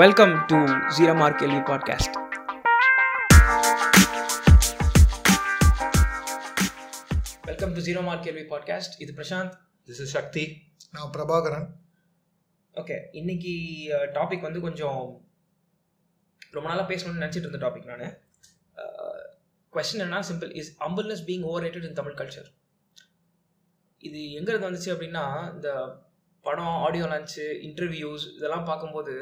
Welcome to Zero Mark LV Podcast. Welcome to zero mark கேள்வி podcast இது Prashanth this is Sakthi நான் Prabhakaran. Okay இன்னைக்கு topic வந்து கொஞ்சம் ரொம்ப நாளாக பேசணும்னு நினச்சிட்டு இருந்த டாபிக் நான். கொஸ்டின் என்ன simple is humbleness being overrated in Tamil culture இது எங்கிறது வந்துச்சு அப்படின்னா இந்த படம் ஆடியோ லான்ச்சு இன்டர்வியூஸ் இதெல்லாம் பார்க்கும்போது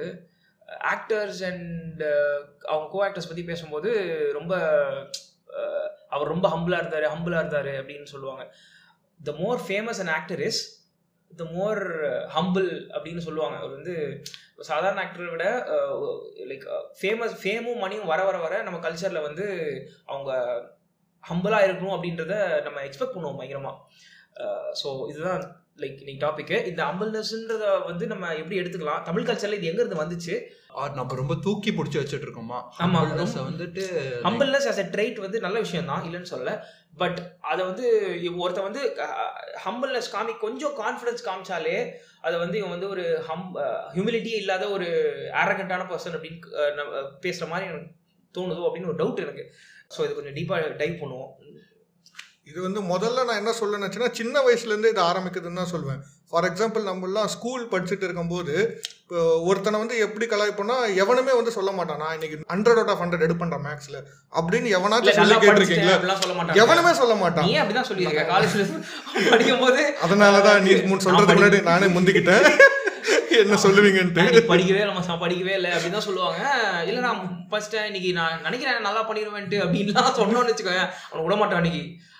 ஆக்டர்ஸ் அண்ட் uh, அவங்க கோ ஆக்டர்ஸ் பற்றி பேசும்போது ரொம்ப uh, அவர் ரொம்ப ஹம்பிளாக இருந்தார் ஹம்பிளாக இருந்தார் அப்படின்னு சொல்லுவாங்க. The more famous and actor is the more humble அப்படின்னு சொல்லுவாங்க. அவர் வந்து சாதாரண ஆக்டரை விட லைக் ஃபேமஸ் ஃபேமும் மணியும் வர வர வர நம்ம கல்ச்சரில் வந்து அவங்க ஹம்பிளாக இருக்கணும் அப்படின்றத நம்ம எக்ஸ்பெக்ட் பண்ணுவோம் பயங்கரமாக ஸோ uh, இதுதான் லைக் இன்னைக்கு டாபிக்கு இந்த ஹம்பிள்னஸ்ன்றத வந்து நம்ம எப்படி எடுத்துக்கலாம்? தமிழ் கல்ச்சரில் இது எங்கேருந்து வந்துச்சு? ஆர் நம்ம ரொம்ப தூக்கி பிடிச்சி வச்சுட்டு இருக்கோமா ஆமா, வந்துட்டு ஹம்பிள்னஸ் as a trait வந்து நல்ல விஷயம் தான் இல்லைன்னு சொல்லல. பட் அதை வந்து இவ் ஒருத்தன் வந்து ஹம்பிள்னஸ் காமி கொஞ்சம் கான்ஃபிடன்ஸ் காமிச்சாலே அதை வந்து இவன் வந்து ஒரு ஹம் ஹியூமிலிட்டியே இல்லாத ஒரு அரகண்டான பர்சன் அப்படின்னு பேசுகிற மாதிரி எனக்கு தோணுதோ அப்படின்னு ஒரு டவுட் எனக்கு. ஸோ இது கொஞ்சம் டீப்பாக டைப் பண்ணுவோம். இது வந்து முதல்ல நான் என்ன சொல்ல நினச்சேன்னா சின்ன வயசுலேருந்து இது ஆரம்பிக்குதுன்னு தான் சொல்லுவேன் ஃபார் எக்ஸாம்பிள் நம்மளாம் ஸ்கூல் படிச்சுட்டு இருக்கும்போது இப்போ ஒருத்தனை வந்து எப்படி கலாய்ப்போனா எவனுமே வந்து சொல்ல மாட்டான். நான் இன்னைக்கு ஹண்ட்ரட் அவுட் ஆஃப் ஹண்ட்ரட் எடுப்பேன்டா மேக்ஸில் அப்படின்னு எவனாச்சும் சொல்லி கேட்டிருக்கீங்களா? எவனுமே சொல்ல மாட்டான். நீ அப்படிதான் சொல்லியிருக்க. காலேஜ்ல படிக்கும் போது அதனால தான் நீ சொல்றதுக்கு முன்னாடி நானே முந்திக்கிட்டேன். என்ன சொல்லுவீங்கன்ட்டு. நீ படிக்கவே மச்சான். படிக்கவே இல்லை. அப்படின்னு தான் சொல்லுவாங்க. இல்லை நான் படிச்சிட்டேன் இன்னைக்கு நான் நினைக்கிறேன் நல்லா பண்ணிடுவேன்ட்டு அப்படின்லாம் சொன்னோன்னு வச்சுக்கோங்க அவனை விட மாட்டான் அன்னைக்கு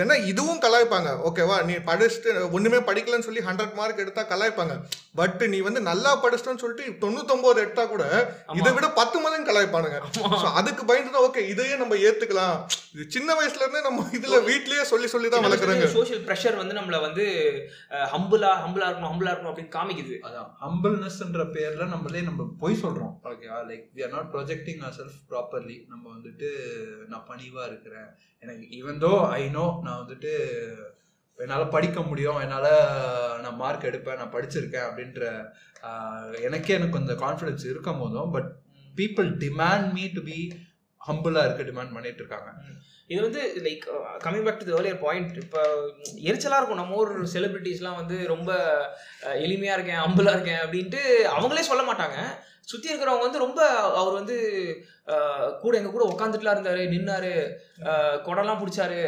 ஏன்னா இதுவும் கலாய்ப்பாங்க. ஓகேவா நீ படிச்சுட்டு ஒண்ணுமே படிக்கலன்னு சொல்லி ஹண்ட்ரட் மார்க் எடுத்தா கலாய்ப்பாங்க. பட் நீ வந்து நல்லா படிச்சிட்டேன்னு சொல்லிட்டு தொண்ணூத்தொன்பது எடுத்தா கூட இதை விட பத்து மதம் கலாய்ப்பானுங்க. So அதுக்கு பயந்து தான் ஓகே இதையே நம்ம ஏத்துக்கலாம். இது சின்ன வயசுல இருந்தே நம்ம இதுல வீட்லயே சொல்லி சொல்லி தான் வளர்க்குறாங்க. சோஷியல் ப்ரெஷர் வந்து நம்மள வந்து ஹம்புலா ஹம்புலா இருக்கணும் ஹம்புலா இருக்கணும் அப்படின்னு காமிக்குது. அதான் ஹம்பிள்னஸ்ன்ற பேர்ல நம்மளே நம்ம பொய் சொல்றோம். ஓகேவா like we are not projecting our self properly நம்ம வந்துட்டு நான் பணிவா இருக்கிறேன். எனக்கு ஈவன் தோ ஐ நோ நான் வந்துட்டு என்னால் படிக்க முடியும் என்னால் நான் மார்க் எடுப்பேன் நான் படிச்சிருக்கேன் அப்படின்ற எனக்கே எனக்கு அந்த கான்ஃபிடன்ஸ் இருக்கும் போதும் but people demand me to be ஹம்பிளாக இருக்க டிமாண்ட் பண்ணிட்டு இருக்காங்க. இது வந்து like coming back to the earlier point இப்போ எரிச்சலாக இருக்கும். நம்ம ஊர் செலிபிரிட்டிஸ்லாம் வந்து ரொம்ப அஹ், எளிமையா இருக்கேன் அம்புலா இருக்கேன் அப்படின்ட்டு அவங்களே சொல்ல மாட்டாங்க. சுற்றி இருக்கிறவங்க வந்து ரொம்ப அவர் வந்து அஹ், கூட எங்க கூட உட்காந்துட்டுலாம் இருந்தாரு நின்னாரு அஹ், குடம்லாம் பிடிச்சாரு.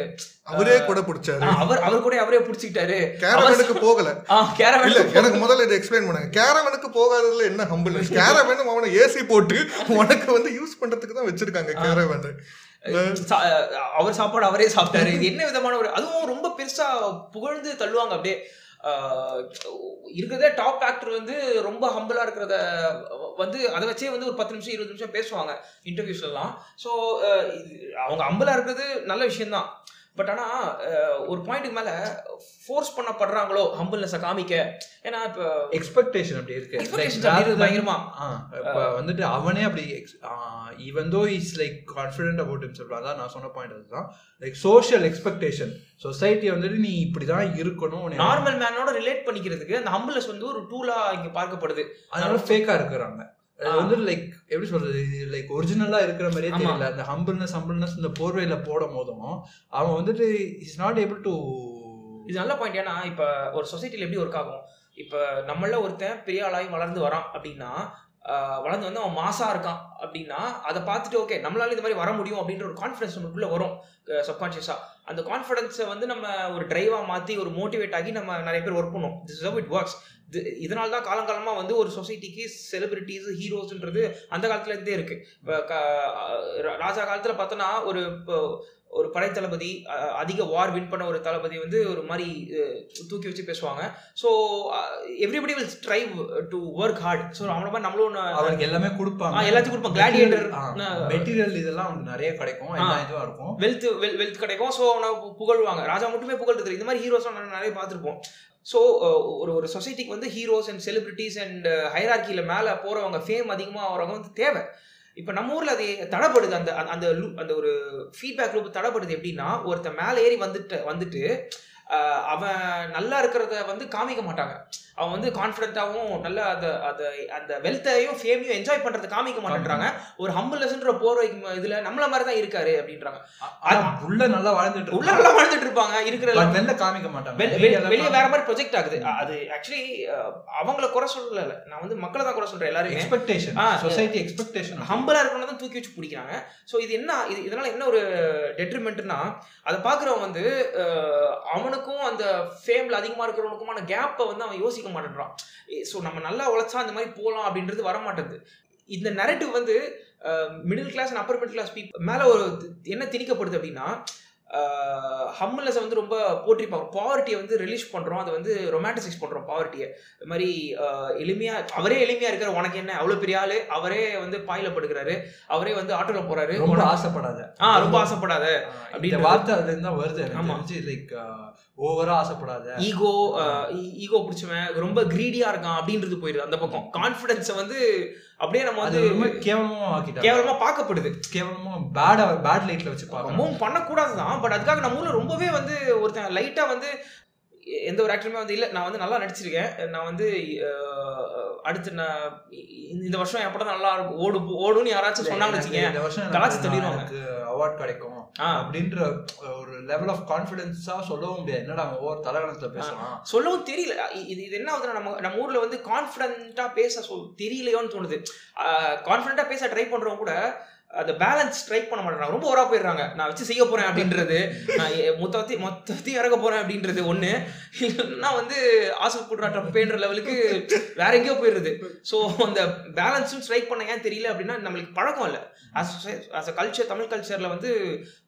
அவரே கூட பிடிச்சாரு. அவர் அவர் கூட அவரே பிடிச்சிக்கிட்டாரு. கேரவனுக்கு போகல. கேரவன் இல்ல எனக்கு முதல்ல இதை எக்ஸ்பிளைன் பண்ணுங்க. கேரவனுக்கு போகாததுல என்ன ஹம்பிள் கேரவன் அவனை ஏசி போட்டு உனக்கு வந்து யூஸ் பண்றதுக்கு தான் வச்சிருக்காங்க கேரவன். அவர் சாப்பாடு அவரே சாப்பிட்டாரு. இது என்ன விதமான ஒரு அதுவும் ரொம்ப பெருசா புகழ்ந்து தள்ளுவாங்க அப்படியே. இருக்கிறதே டாப் ஆக்டர் வந்து ரொம்ப ஹம்பிளா இருக்கிறத வந்து அதை வச்சே வந்து ஒரு பத்து நிமிஷம் இருபது நிமிஷம் பேசுவாங்க இன்டர்வியூஸ்லாம் ஸோ அவங்க ஹம்பிளா இருக்கிறது நல்ல விஷயம்தான். பட் ஆனால் ஒரு பாயிண்ட்டுக்கு மேலே ஃபோர்ஸ் பண்ணப்படுறாங்களோ ஹம்பிள்னஸை காமிக்க. ஏன்னா இப்போ எக்ஸ்பெக்டேஷன் அப்படி இருக்கு. பயங்கரமா. இப்போ வந்துட்டு அவனே அப்படி even though is like confident about himself அதான் நான் சொன்ன பாயிண்ட் அதுதான். லைக் சோஷியல் எக்ஸ்பெக்டேஷன் சொசைட்டி வந்துட்டு நீ இப்படி தான் இருக்கணும் நார்மல் மேனோட ரிலேட் பண்ணிக்கிறதுக்கு அந்த ஹம்பிள்னஸ் வந்து ஒரு டூலா இங்க பார்க்கப்படுது. அதனால ஃபேக்கா இருக்கிறாங்க. அது. வந்து லைக் எப்படி சொல்றது? லைக் ஒரிஜினலா இருக்கிற மாதிரியே. தெரியல. அந்த ஹம்பிள்னஸ் ஹம்பிள்னஸ் இந்த போர்வையில போடும் போதும் அவன் வந்துட்டு இஸ் நாட் ஏபிள் டு இது நல்ல பாயிண்ட் ஏன்னா இப்போ ஒரு சொசைட்டில எப்படி ஒர்க் ஆகும்? இப்போ நம்மள ஒருத்தன் பெரிய ஆளாகி வளர்ந்து வரான் அப்படின்னா வளர்ந்து வந்து அவன் மாசா இருக்கான் அப்படின்னா அதை பார்த்துட்டு ஓகே நம்மளால இந்த மாதிரி வர முடியும் அப்படின்ற ஒரு கான்ஃபிடன்ஸ் நமக்குள்ள வரும் சப்கான்ஷியஸா அந்த கான்ஃபிடன்ஸை வந்து நம்ம ஒரு டிரைவா மாத்தி ஒரு மோட்டிவேட் ஆகி நம்ம நிறைய பேர் ஒர்க் பண்ணுவோம். திஸ் இஸ் இட் ஒர்க்ஸ் இதனால தான் காலங்காலமா வந்து ஒரு சொசைட்டிக்கு செலிபிரிட்டிஸ் ஹீரோஸ்ன்றது அந்த காலத்துல இருந்தே இருக்கு. இப்போ க- ராஜா காலத்துல பார்த்தோன்னா ஒரு ஒரு படை தளபதி அஹ், அதிக வார் வின் பண்ண ஒரு தளபதி வந்து ஒரு மாதிரி தூக்கி வச்சு பேசுவாங்க. So everybody will strive to work hard so அவன மாதிரி நம்மளும் அவனுக்கு எல்லாமே கொடுப்பாங்க. எல்லாத்தையும் கொடுப்பான் கிளாடியேட்டர் மெட்டீரியல் இதெல்லாம் அவனுக்கு நிறைய கிடைக்கும். எல்லா இதுவும் இருக்கும். வெல்த் வெல்த் கிடைக்கும். ஸோ அவனை புகழ்வாங்க. ராஜா மட்டுமே புகழ்றது இந்த மாதிரி ஹீரோஸ் நம்ம நிறைய பார்த்துருப்போம். ஸோ uh, ஒரு ஒரு சொசைட்டிக்கு வந்து ஹீரோஸ் அண்ட் செலிபிரிட்டிஸ் அண்ட் ஹைரார்கியில் மேலே போகிறவங்க ஃபேம் அதிகமாக வரவங்க வந்து தேவை. இப்போ நம்ம ஊரில் அது தடைப்படுது. அந்த அந்த- அந்த ஒரு ஃபீட்பேக் லூப் தடைப்படுது எப்படின்னா ஒருத்தன் மேலே ஏறி வந்துட்டு வந்துட்டு அவன் நல்லா இருக்கிறத வந்து காமிக்க மாட்டாங்க. அவன் வந்து கான்ஃபிடென்ட்டாகவும் நல்ல அந்த அந்த அந்த வெல்த்தையும் ஃபேமையும் என்ஜாய் பண்றதை காமிக்க மாட்டேன்றாங்க. ஒரு ஹம்பிள்னஸ்ன்ற போர்வை இதுல நம்மள மாதிரி தான் இருக்காரு அப்படின்றாங்க. உள்ள நல்லா வாழ்ந்துட்டு உள்ள நல்லா வாழ்ந்துட்டு இருப்பாங்க இருக்கிற. வெளில காமிக்க மாட்டாங்க. வெளி- வெளி- வெளிய வேற மாதிரி ப்ரொஜெக்ட் ஆகுது. அது ஆக்சுவலி அவங்கள குறை சொல்லல. நான் வந்து மக்களை தான் குறை சொல்றேன் எல்லாருமே எக்ஸ்பெக்டேஷன் சொசைட்டி எக்ஸ்பெக்டேஷன் ஹம்பிளா இருக்கணும் தான் தூக்கி வச்சு பிடிக்கிறாங்க. ஸோ இது என்ன இது இதனால என்ன ஒரு டெட்ரிமெண்ட்னா அதை பார்க்குறவன் வந்து அவனுக்கும் அந்த ஃபேம்ல அதிகமாக இருக்கிறவனுக்குமான கேப்பை வந்து அவன் யோசிக்க மாட்டேன்றான். ஸோ நம்ம நல்லா உழைச்சா அந்த மாதிரி போகலாம் அப்படின்றது வர மாட்டேங்குது இந்த நெரட்டிவ் வந்து middle class and upper middle class people மேலே ஒரு என்ன திணிக்கப்படுது அப்படின்னா ஹம்லெஸை வந்து ரொம்ப போற்றிப்பாங்க பாவர்ட்டியை வந்து ரிலீஸ் பண்ணுறோம் அதை வந்து ரொமான்டிசைஸ் பண்ணுறோம் பாவர்ட்டியை இது மாதிரி அஹ், எளிமையா அவரே எளிமையா இருக்கிற உனக்கு என்ன? அவ்வளோ பெரிய ஆளு. அவரே வந்து பாயில படுக்கிறாரு. அவரே வந்து ஆட்டோல போறாரு. ரொம்ப ஆசைப்படாத. ஆ ரொம்ப ஆசைப்படாத. இந்த அப்படின்றது. வார்த்தை அதுல இருந்தா வருது எனக்கு ஆமா. தெரிஞ்சு லைக் ஓவரா ஆசைப்படாத. ஈகோ ஈகோ பிடிச்சவன் ரொம்ப கிரீடியா இருக்கான் அப்படின்றது போயிருது அந்த பக்கம். கான்ஃபிடன்ஸை வந்து அப்படியே நம்ம வந்து ரொம்ப கேவலமா ஆக்கிட்டாங்க. கேவலமா பார்க்கப்படுது. கேவலமா பேட் பேட் லைட்ல வச்சு ரொம்பவும் பண்ணக்கூடாது தான் பட் அதுக்காக நம்ம ஊர்ல ரொம்பவே வந்து ஒருத்தன் லைட்டா வந்து எந்த ஒரு ஆக்டருமே வந்து இல்ல நான் வந்து நல்லா நடிச்சிருக்கேன். நான் வந்து அடுத்து நான் இந்த வருஷம் என் படம் நல்லா இருக்கும். ஓடு ஓடுன்னு யாராச்சும் சொன்னாங்கன்னு வச்சுக்கேன் இந்த வருஷம் கலாச்சி எனக்கு அவார்ட் கிடைக்கும். அப்படின்ற ஒரு லெவல் ஆஃப் கான்ஃபிடன்ஸா சொல்லவும் முடியாது. என்னடா அவன் ஒவ்வொரு தலகணத்துல பேசலாம் சொல்லவும் தெரியல. இது இது என்ன ஆகுதுன்னா நம்ம நம்ம ஊர்ல வந்து கான்ஃபிடென்ட்டா பேச சொல் தெரியலையோன்னு தோணுது. கான்ஃபிடென்ட்டா பேச ட்ரை பண்றவங்க கூட அந்த பேலன்ஸ் ட்ரை பண்ண மாட்டேறாங்க ரொம்ப ஓரா போயிடுறாங்க. நான் வச்சு செய்ய போறேன் அப்படின்றது நான் எ- மொத்தத்தையும் இறக்க போறேன் அப்படின்றது ஒண்ணு. இல்லைன்னா வந்து ஆசைப்படுறா டப்பேன்ற லெவலுக்கு வேற எங்கேயோ போயிடுது ஸோ அந்த பேலன்ஸும் ஸ்ட்ரைக் பண்ண ஏன் தெரியல அப்படின்னா நம்மளுக்கு பழக்கம் இல்லை. அஸ் அ கல்ச்சர் தமிழ் கல்ச்சர்ல வந்து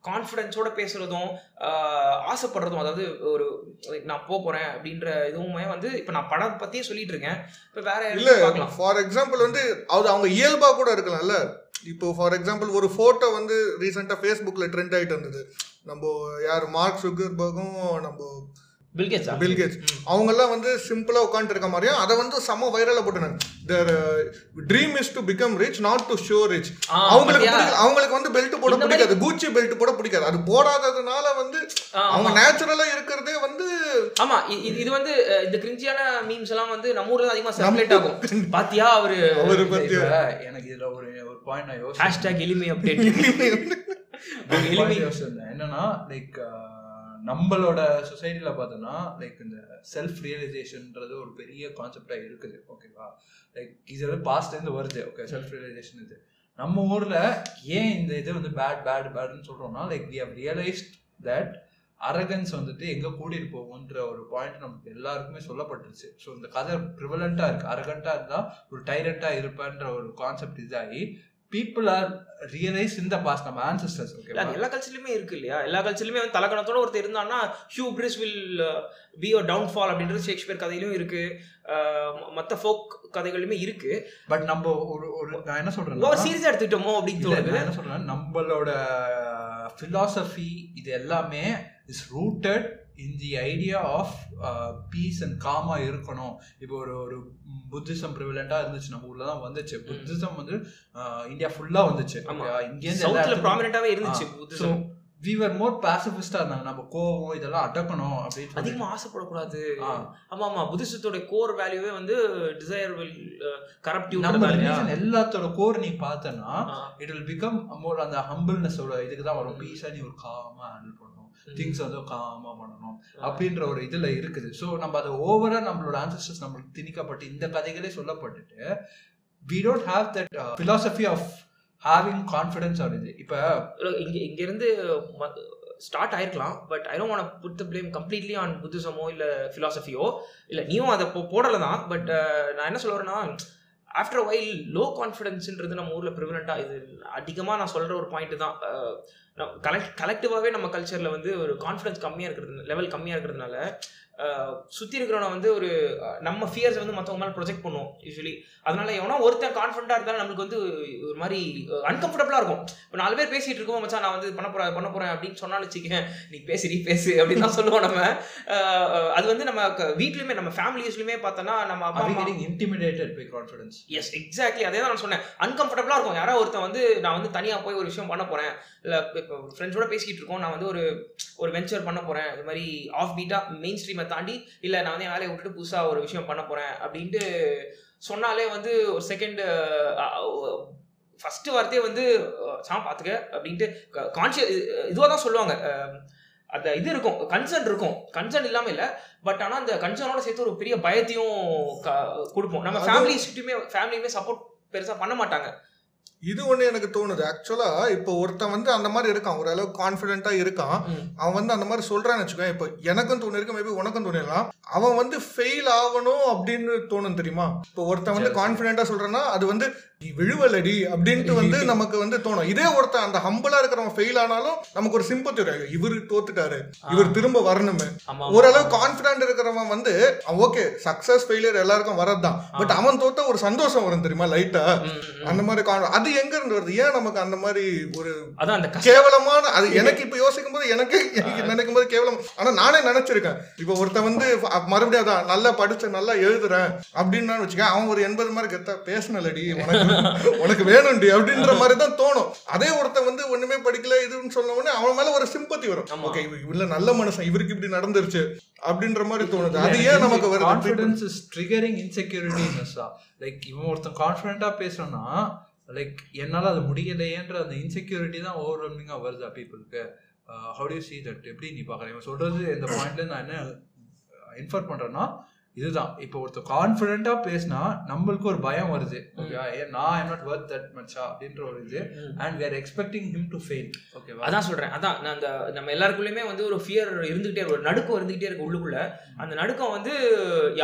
கான்ஃபிடென்ஸோட பேசுறதும் ஆசைப்படுறதும் அதாவது ஒரு நான் போக போறேன் அப்படின்ற இதுவுமே வந்து இப்போ நான் படம் பத்தியே சொல்லிட்டு இருக்கேன். இப்போ வேற இல்ல பார்க்கலாம். ஃபார் எக்ஸாம்பிள் வந்து அது அவங்க இயல்பா கூட இருக்கலாம்ல. இப்போ ஃபார் எக்ஸாம்பிள் ஒரு ஃபோட்டோ வந்து ரீசெண்டாக ஃபேஸ்புக்கில் ட்ரெண்ட் ஆகிட்டு இருந்தது நம்ம யார் மார்க் சுகர்பர்கும் நம்ம பில்கேட்ஸா பில் கேட்ஸ் அவங்கெல்லாம் வந்து சிம்பிளா உட்காந்துட்டு இருக்க மாதிரியும் அதை வந்து செம வைரலா போட்டுனாங்க their dream is to become rich not to show rich அவங்களுக்கு அவங்களுக்கு வந்து பெல்ட் போட பிடிக்காது. கூச்சி பெல்ட் போட பிடிக்காது. அது போடாததுனால வந்து அவங்க நேச்சுரலா இருக்கிறதே வந்து ஆமா இது இது வந்து இந்த கிரிஞ்சியான மீம்ஸ் எல்லாம் வந்து நம்ம ஊர்ல தான் அதிகமா சர்க்குலேட் ஆகும். பாத்தியா அவரு? அவரு பத்தி எனக்கு இதுல ஒரு ஒரு பாயிண்ட் ஹேஷ்டாக் எளிமை அப்டேட் எளிமை. என்னன்னா லைக் நம்மளோட சொசைட்டில பார்த்தோம்னா லைக் இந்த செல்ஃப் ரியலைசேஷன்ன்றது ஒரு பெரிய கான்செப்டா இருக்குது ஓகேவா லைக் இது வந்து பாஸ்ட்லேருந்து வருது ஓகே செல்ஃப் ரியலைசேஷன் இது. நம்ம ஊர்ல ஏன் இந்த இது வந்து பேட் பேட் பேட்னு சொல்றோம்னா like we have realised that arrogance வந்துட்டு எங்க கூட்டிட்டு போகும்ன்ற ஒரு பாயிண்ட் நமக்கு எல்லாருக்குமே சொல்லப்பட்டுருச்சு. ஸோ இந்த கதை ப்ரிவலண்டா இருக்கு. அரகண்டா இருந்தா ஒரு டைரண்டா இருப்பேன்ற ஒரு கான்செப்ட் இதாகி பீப்புள் ஆர் ரியலைஸ் இந்த பாஸ்ட் நம்ம ஆன்சஸ்டர்ஸ் ஓகே எல்லா கல்ச்சர்லயுமே இருக்கு இல்லையா? எல்லா கல்ச்சர்லயுமே வந்து தலக்கணத்தோட ஒருத்தர் இருந்தான்னா hubris will be a downfall அப்படின்றது ஷேக்ஸ்பியர் கதையிலும் இருக்கு. அஹ், ம- மத்த ஃபோக் கதைகளிலுமே இருக்கு. பட் நம்ம ஒரு ஒரு நான் என்ன சொல்றேன் சீரியஸா எடுத்துக்கிட்டோமோ அப்படின்னு தோணுது. என்ன சொல்றேன் நம்மளோட philosophy இது எல்லாமே is rooted in the idea of peace and gamma இருக்கணும். இப்போ ஒரு ஒரு புத்திசம் ப்ரிவலண்டா இருந்துச்சு நம்ம ஊர்ல தான் வந்துச்சு. புத்திசம் வந்து இந்தியா ஃபுல்லா வந்துச்சு. ஆமா. Okay, இங்க இருந்து எல்லா சவுத்ல இடத்துக்கும் ப்ராமினென்ட்டாவே இருந்துச்சு புத்திசம் வி வர் மோர் பாசிபிஸ்டா இருந்தாங்க. நம்ம கோவம் இதெல்லாம் அடக்கணும் அப்படின்னு சொல்லி அதிகமா ஆசைப்படக்கூடாது. ஆமா ஆமா புத்திசத்தோட கோர் வேல்யூவே வந்து டிசைர் வில் கரப்டிவ் நம்ம religion எல்லாத்தோட கோர் நீ பார்த்தனா இட் வில் பிகம் மோர் அந்த ஹம்பிள்னஸோட இதுக்கு தான் வரும். பீஸா நீ ஒரு காமா ஹேண்டில் பண்ணணும். திங்ஸ் வந்து காமா பண்ணணும். அப்படின்ற ஒரு இதுல இருக்குது. ஸோ நம்ம அதை ஓவரா நம்மளோட ஆன்சஸ்டர்ஸ் நம்மளுக்கு திணிக்கப்பட்டு இந்த கதைகளே சொல்லப்பட்டுட்டு we don't have that philosophy of having confidence or இது இப்போ இங்க இங்க இருந்து start ஆயிருக்கலாம் but I don't want put the blame completely on புத்திசமோ இல்ல ஃபிலாசபியோ இல்ல நீயும் அதை போ- போடல தான் பட் நான் என்ன சொல்ல வரேன்னா ஆஃப்டர் வைல் லோ கான்ஃபிடென்ஸ்ன்றது நம்ம ஊரில் ப்ரிவலண்டா இது அதிகமாக நான் சொல்கிற ஒரு பாயிண்ட் தான். கலெக்ட் கலெக்டிவாகவே நம்ம கல்ச்சரில் வந்து ஒரு கான்ஃபிடன்ஸ் கம்மியாக இருக்கிறது லெவல் கம்மியாக இருக்கிறதுனால சுற்றி இருக்கிறவனை வந்து ஒரு நம்ம ஃபியர்ஸ் வந்து மற்றவங்க மேலே ப்ரொஜெக்ட் பண்ணுவோம் யூஸ்வலி அதனால எவனோ ஒருத்தன் கான்ஃபிடண்டாக இருந்தாலும் நம்மளுக்கு வந்து ஒரு மாதிரி அன்கம்ஃபர்டபுளாக இருக்கும். இப்போ நாலு பேர் பேசிட்டு இருக்கோம் மச்சான் நான் வந்து பண்ண போறேன் பண்ண போறேன் அப்படின்னு சொன்னாலும் வச்சுக்கேன் நீ பேசி நீ பேசு அப்படின்னு தான் சொல்லுவோம் நம்ம. அது வந்து நம்ம வீட்லயுமே நம்ம ஃபேமிலிஸ்லயுமே பார்த்தோன்னா நம்ம அப்பா intimidated by confidence yes exactly அதே தான் நான் சொன்னேன். அன்கம்ஃபர்டபுளாக இருக்கும். யாரோ ஒருத்தன் வந்து நான் வந்து தனியாக போய் ஒரு விஷயம் பண்ண போகிறேன் இல்லை இப்போ ஃப்ரெண்ட்ஸோட பேசிக்கிட்டு இருக்கோம் நான் வந்து ஒரு ஒரு வெஞ்சர் பண்ண போகிறேன் இது மாதிரி ஆஃப் பீட்டாக மெயின் ஸ்ட்ரீமை தாண்டி இல்லை நான் வந்து என் வேலையை விட்டுட்டு புதுசாக ஒரு விஷயம் பண்ண போகிறேன் அப்படின்ட்டு சொன்னாலே வந்து ஒரு செகண்ட் ஃபஸ்ட்டு வார்த்தையே வந்து சாம் பார்த்துக்க அப்படின்ட்டு கான்ஷியஸ் இதுவாக தான் சொல்லுவாங்க. அந்த இது இருக்கும் கன்சர்ன் இருக்கும். கன்சர்ன் இல்லாமல் இல்லை பட் ஆனால் அந்த கன்சர்னோட சேர்த்து ஒரு பெரிய பயத்தையும் கொடுப்போம். நம்ம ஃபேமிலி சுட்டுமே ஃபேமிலியுமே சப்போர்ட் பெருசாக பண்ண மாட்டாங்க. இது ஒண்ணு எனக்கு தோணுது. ஆக்சுவலா இப்போ ஒருத்தன் வந்து அந்த மாதிரி இருக்கான். ஓரளவு கான்ஃபிடென்ட்டா இருக்கான். அவன் வந்து அந்த மாதிரி சொல்றான்னு வச்சுக்கோ இப்போ எனக்கும் தோணிருக்கு மேபி உனக்கும் தோணிடலாம். அவன் வந்து ஃபெயில் ஆகணும் அப்படின்னு தோணும் தெரியுமா? இப்போ ஒருத்தன் வந்து Jealousy. கான்ஃபிடென்ட்டா சொல்றான்னா அது வந்து நீ விழுவலடி அப்படின்ட்டு வந்து நமக்கு வந்து தோணும். இதே ஒருத்தன் அந்த ஹம்பிளா இருக்கிறவன் ஃபெயில் ஆனாலும் நமக்கு ஒரு சிம்பத்தி வரும் இவரு தோத்துட்டாரு. இவர் திரும்ப வரணுமே. ஓரளவு கான்பிடன்ட் இருக்கிறவன் வந்து ஓகே சக்சஸ் ஃபெயிலியர் எல்லாருக்கும் வரதுதான் பட் அவன் தோத்த ஒரு சந்தோஷம் வரும் தெரியுமா? லைட்டா அந்த மாதிரி அது எங்க இருந்து வருது? ஏன் நமக்கு அந்த மாதிரி ஒரு அதான் அந்த கேவலமான அது எனக்கு இப்ப யோசிக்கும் போது எனக்கு எனக்கு நினைக்கும் போது கேவலம். ஆனா நானே நினைச்சிருக்கேன். இப்ப ஒருத்தன் வந்து மறுபடியும் அதான் நல்லா படிச்சு நல்லா எழுதுறேன் அப்படின்னு வச்சுக்க அவன் ஒரு எண்பது மாதிரி கெத்தா பேசினலடி உனக்கு உனக்கு வேணும்டி அப்படின்ற மாதிரி தான் தோணும். அதே ஒருத்தன் வந்து ஒண்ணுமே படிக்கல இதுன்னு சொன்ன உடனே அவன் மேல ஒரு சிம்பத்தி வரும். ஓகே இவ நல்ல மனுஷன் இவருக்கு இப்படி நடந்துருச்சு அப்படின்ற மாதிரி தோணுது. அது ஏன் நமக்கு வருது? கான்ஃபிடன்ஸ் இஸ் ட்ரிகரிங் இன்செக்யூரிட்டினஸ்ஸா லைக் இவன் ஒருத்தன் கான்ஃபிடென்ட்டா பேசுறான்னா லைக் என்னால் அது முடியலையேன்ற அந்த இன்செக்யூரிட்டி தான் ஓவர்வெல்மிங்கா வருதா பீப்புளுக்கு ஹவு டியூ சி தட் எப்படி நீ பார்க்குறீங்க இவன் இந்த பாயிண்ட்ல நான் என்ன uh, இன்ஃபர் பண்ணுறேன்னா இதுதான். இப்போ ஒருத்தர் கான்ஃபிடென்ட்டா பேசினா நம்மளுக்கு ஒரு பயம் வருது. ஓகேவா ஏன் நான் ஐம் நாட் ஒர்த் தட் மச்சா அப்படின்ற ஒரு இது. And we are expecting him to fail ஓகேவா அதான் சொல்றேன். அதான் நான் அந்த நம்ம எல்லாருக்குள்ளயுமே வந்து ஒரு ஃபியர் இருந்துகிட்டே ஒரு நடுக்கம் இருந்துகிட்டே இருக்கு உள்ளுக்குள்ள. அந்த நடுக்கம் வந்து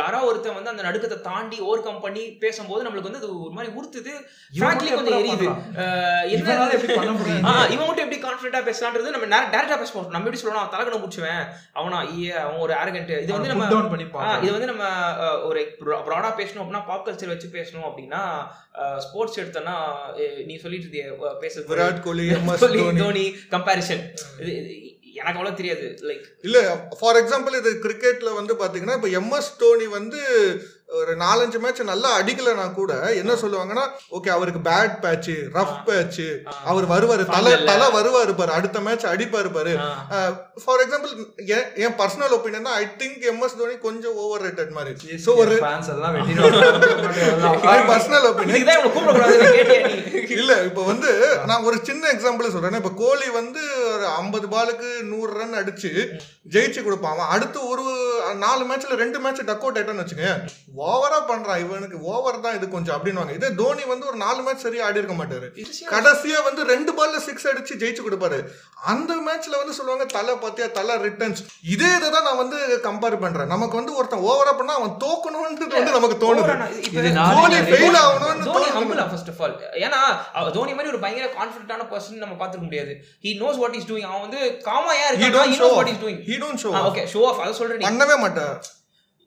யாரோ ஒருத்தன் வந்து அந்த நடுக்கத்தை தாண்டி ஓவர் கம் பண்ணி பேசும்போது நம்மளுக்கு வந்து அது ஒரு மாதிரி உறுத்துது. frankly கொஞ்சம் எரியுது. என்ன எப்படி பண்ண முடியும்? இவன் மட்டும் எப்படி கான்ஃபிடண்டா பேசலான்றது நம்ம டேரக்டா பேச போறோம் நம்ம எப்படி சொல்லணும்? தலக்கணம் முடிச்சுவேன் அவனா ஈய அவன் ஒரு அரகண்ட் இது வந்து நம்ம இது வந்து நம்ம ஒரு ப்ராடா பேசணும் அப்படின்னா பாப் கல்ச்சர் வச்சு பேசணும் அப்படின்னா ஸ்போர்ட்ஸ் எடுத்தோன்னா நீ சொல்லிட்டு இருந்தியே, பேச விராட் கோலி தோனி கம்பேரிசன் எனக்கு அவ்வளவு தெரியாது லைக் இல்ல ஃபார் எக்ஸாம்பிள் இது கிரிக்கெட்ல வந்து பாத்தீங்கன்னா இப்போ எம்எஸ் தோனி வந்து ஒரு நாலஞ்சு மேட்ச் நல்லா அடிக்கலைனா கூட என்ன சொல்லுவாங்கன்னா ஓகே அவருக்கு பேட் பேட்ச் ரஃப் பேட்ச் அவர் வருவாரு தலை. தலை வருவாரு பாரு அடுத்த மேட்ச் அடிப்பாரு பாரு. For example N personal opinion I think MS Dhoni கொஞ்சம் ஓவர் ரேட்டட் மாதிரி ஸோ ஒரு பர்சனல் ஒப்பீனியன் இல்ல இப்ப வந்து நான் ஒரு சின்ன எக்ஸாம்பிள் சொல்றேன் இப்ப கோலி வந்து ஒரு ஐம்பது பாலுக்கு நூறு ரன் அடிச்சு ஜெயிச்சு கொடுப்பான். அவன் அடுத்து ஒரு நாலு மேட்ச்ல ரெண்டு மேட்ச் டக் அவுட் ஆயிட்டான்னு வச்சுக்கோங்க ஓவரா பண்றான் இவனுக்கு ஓவர் தான் இது கொஞ்சம் அப்படின்னுவாங்க. இதே தோனி வந்து ஒரு நாலு மேட்ச் சரியா ஆடி இருக்க மாட்டாரு. கடைசியா வந்து ரெண்டு பால்ல சிக்ஸ் அடிச்சு ஜெயிச்சு கொடுப்பாரு. அந்த மேட்ச்ல வந்து சொல்லுவாங்க தலை பாத்தியா தலை ரிட்டர்ன்ஸ் இதே இதை தான் நான் வந்து கம்பேர் பண்றேன். நமக்கு வந்து ஒருத்தன் ஓவரா பண்ணா அவன் தோக்கணும்ன்றது வந்து நமக்கு தோணுது. நிறைய- ஃபெயில் ஆகணும்னு தோனி தோணுது. ஹம்பிளா ஃபர்ஸ்ட் ஆஃப் ஆல் ஏன்னா தோனி மாதிரி ஒரு பயங்கர கான்ஃபிடென்ட்டான பர்சன் நம்ம பார்த்துக்க முடியாது. He knows what is doing அவன் வந்து காமா ஏன் He இருக்கான் he show knows off. What is doing he don't show okay show off அதை சொல்றேன் நீ. பண்ணவே மாட்டார்.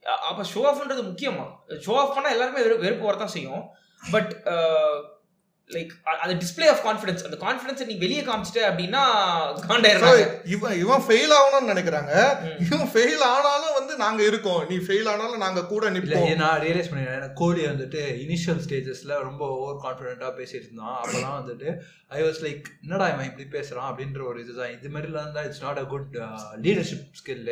அப்போ ஷோ ஆஃப்ன்றது முக்கியமா? ஷோ ஆஃப் பண்ணால் எல்லாருமே வெறுப்பு வரத்தான் செய்யும். பட் லைக் அந்த டிஸ்ப்ளே ஆஃப் கான்ஃபிடன்ஸ் அந்த கான்ஃபிடன்ஸ் நீ வெளியே காமிச்சிட்ட அப்படின்னா இவன் இவன் ஃபெயில் ஆகணும்னு நினைக்கிறாங்க. இவன் ஃபெயில் ஆனாலும் வந்து நாங்க இருக்கோம். நீ ஃபெயில் ஆனாலும் நாங்க கூட இது நான் ரியலைஸ் பண்ணிடுறேன் கோலி வந்துட்டு இனிஷியல் ஸ்டேஜஸ்ல ரொம்ப ஓவர் கான்ஃபிடென்ட்டா பேசிட்டு இருந்தான். அப்பெல்லாம் வந்துட்டு ஐ வாஸ் லைக் என்னடா இவன் இப்படி பேசுறான்? அப்படின்ற ஒரு இதுதான். இது மாதிரிலாம் இருந்தா it's not a good leadership skill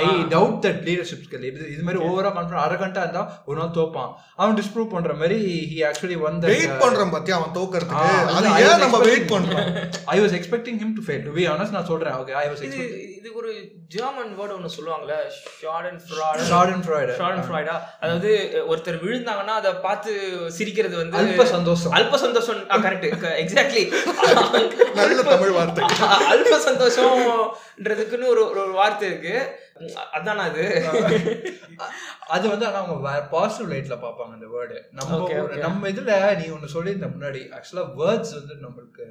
I doubt that leadership skill இது இது மாதிரி ஓவரா கான்ஃபிடன்ட் அரகண்டா இருந்தா ஒரு நாள் தோப்பான். அவன் டிஸ்ப்ரூவ் பண்ற மாதிரி ஹி ஆக்சுவலி வந்து வெயிட் பண்றோம் பாத்தியா? அவன் தோக்கறதுக்கு. அது ஏன் was நம்ம வெயிட் expecting- பண்றோம்? I was expecting him to fail to be honest நான் சொல்றேன். ஓகே ஐ வாஸ் இது ஒரு ஜெர்மன் வேர்டு ஒன்று சொல்லுவாங்கல்ல schadenfreude schadenfreude ஷார்ட் அண்ட் ஃப்ராய்டா அதாவது ஒருத்தர் விழுந்தாங்கன்னா அதை பார்த்து சிரிக்கிறது வந்து அல்ப சந்தோஷம். அல்ப சந்தோஷம். கரெக்ட் எக்ஸாக்ட்லி நல்ல தமிழ் வார்த்தை. அல்ப சந்தோஷம்ன்றதுக்குன்னு ஒரு ஒரு வார்த்தை இருக்கு. அதானா அது அது வந்து ஆனா அவங்க பாசிட்டிவ் லைட்ல பார்ப்பாங்க அந்த வேர்டு நம்ம. நம்ம இதுல நீ ஒன்னு சொல்லியிருந்த முன்னாடி ஆக்சுவலா வேர்ட்ஸ் வந்து நம்மளுக்கு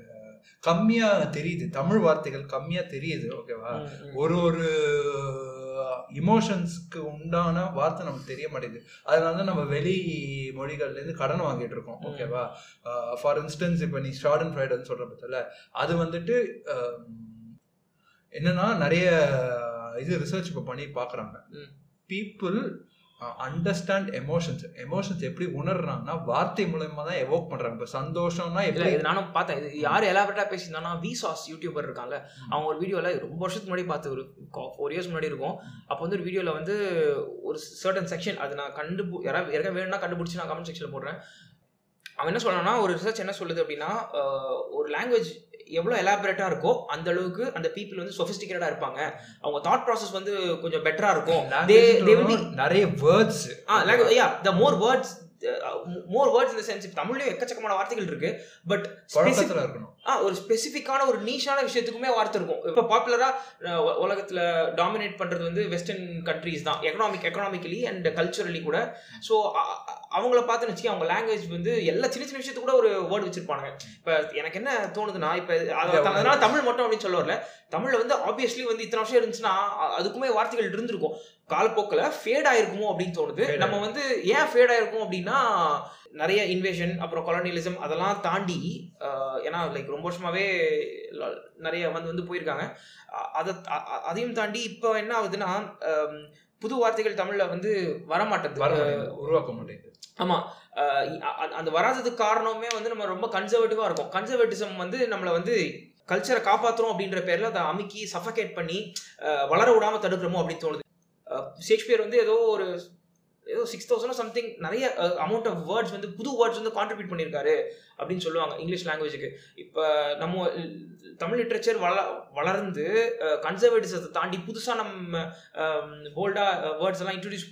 கம்மியா தெரியுது. தமிழ் வார்த்தைகள் கம்மியா தெரியுது ஓகேவா ஒரு ஒரு இமோஷன்ஸ்க்கு உண்டான வார்த்தை நமக்கு தெரிய மாட்டேங்குது. அதனால தான் நம்ம வெளி மொழிகள்ல இருந்து கடன் வாங்கிட்டு இருக்கோம். ஓகேவா ஃபார் இன்ஸ்டன்ஸ் இப்போ நீ ஷார்ட் அண்ட் ஃப்ரைடுன்னு சொல்ற பத்தில அது வந்துட்டு என்னன்னா நிறைய இது ரிசர்ச் இப்போ பண்ணி பார்க்குறாங்க. பீப்புள் அண்டர்ஸ்டாண்ட் எமோஷன்ஸ் எமோஷன்ஸ் எப்படி உணர்றாங்கன்னா வார்த்தை மூலயமா தான் எவோக் பண்றாங்க. இப்போ சந்தோஷம்னா இல்ல எப்படி? இது நானும் பார்த்தேன். இது யார் எலாபரேட்டா பேசியிருந்தானா வி சாஸ் யூடியூபர் இருக்கான்ல. அவங்க ஒரு வீடியோல ரொம்ப வருஷத்துக்கு முன்னாடி பார்த்து ஒரு ஃபோர் இயர்ஸ் முன்னாடி இருக்கும். அப்போ வந்து ஒரு வீடியோல வந்து ஒரு சர்டன் செக்ஷன் அது நான் கண்டு யாராவது யாராவது வேணும்னா கண்டுபிடிச்சி நான் கமெண்ட் செக்ஷனில் போடுறேன். அவன் என்ன சொல்றான்னா ஒரு ரிசர்ச் என்ன சொல்லுது அப்படின்னா ஒரு லாங்குவேஜ் எவ்வளோ எலாபரேட்டாக இருக்கோ அந்த அளவுக்கு அந்த பீப்புள் வந்து சொஃபிஸ்டிகேட்டடாக இருப்பாங்க. அவங்க தாட் ப்ராசஸ் வந்து கொஞ்சம் பெட்டராக இருக்கும். நிறைய words ah yeah the more words more words இந்த சென்ஸ் தமிழ்லயும் எக்கச்சக்கமான வார்த்தைகள் இருக்கு பட் இருக்கணும். ஒரு ஸ்பெசிஃபிக்கான ஒரு நீஷான விஷயத்துக்குமே வார்த்தை இருக்கும். இப்போ பாப்புலரா உலகத்துல டாமினேட் பண்றது வந்து வெஸ்டர்ன் கண்ட்ரீஸ் தான். எக்கனாமிக் எக்கனாமிக்கலி அண்ட் கல்ச்சுரலி கூட. ஸோ அவங்கள பார்த்து வச்சுக்கி அவங்க லாங்குவேஜ் வந்து எல்லா சின்ன சின்ன விஷயத்துக்கு கூட ஒரு வேர்டு வச்சிருப்பாங்க இப்போ எனக்கு என்ன தோணுதுன்னா இப்போ அதனால தமிழ் மட்டும் அப்படின்னு சொல்ல வரல. தமிழ்ல வந்து ஆப்வியஸ்லி வந்து இத்தனை வருஷம் இருந்துச்சுன்னா அதுக்குமே வார்த்தைகள் இருந்திருக்கும். காலப்போக்கில் ஃபேட் ஆயிருக்குமோ அப்படின்னு தோணுது. நம்ம வந்து ஏன் ஃபேட் ஆயிருக்கும் அப்படின்னா நிறைய இன்வேஷன் அப்புறம் கொலனியலிசம் அதெல்லாம் தாண்டி ஏன்னா லைக் ரொம்ப வருஷமாவே ல- நிறைய வந்து வந்து போயிருக்காங்க. அதை அதையும் தாண்டி இப்போ என்ன ஆகுதுன்னா புது வார்த்தைகள் தமிழ்ல வந்து வர வரமாட்டேது மாட்டேங்குது, உருவாக்க மாட்டேங்குது. ஆமா. அஹ் அ- அ- அந்த வராததுக்கு காரணமே வந்து நம்ம ரொம்ப கன்சர்வேட்டிவா இருக்கும். கன்சர்வேட்டிசம் வந்து நம்மளை வந்து கல்ச்சரை காப்பாத்துறோம் அப்படின்ற பேர்ல அதை அமுக்கி சஃபகேட் பண்ணி வளர விடாம தடுக்கிறோமோ அப்படின்னு தோணுது. ஷேக்ஸ்பியர் வந்து ஏதோ ஒரு ஏதோ சிக்ஸ் தௌசண்ட் சம்திங் நிறைய அமௌண்ட் ஆஃப் வேர்ட்ஸ் வந்து புது வேர்ட்ஸ் வந்து கான்ட்ரிபியூட் பண்ணியிருக்காரு அப்படின்னு சொல்லுவாங்க இங்கிலீஷ் லாங்குவேஜுக்கு இப்போ நம்ம தமிழ் லிட்ரேச்சர் வள வளர்ந்து கன்சர்வேட்டிசத்தை தாண்டி புதுசாக நம்ம போல்டாக வேர்ட்ஸ் எல்லாம் இன்ட்ரடியூஸ்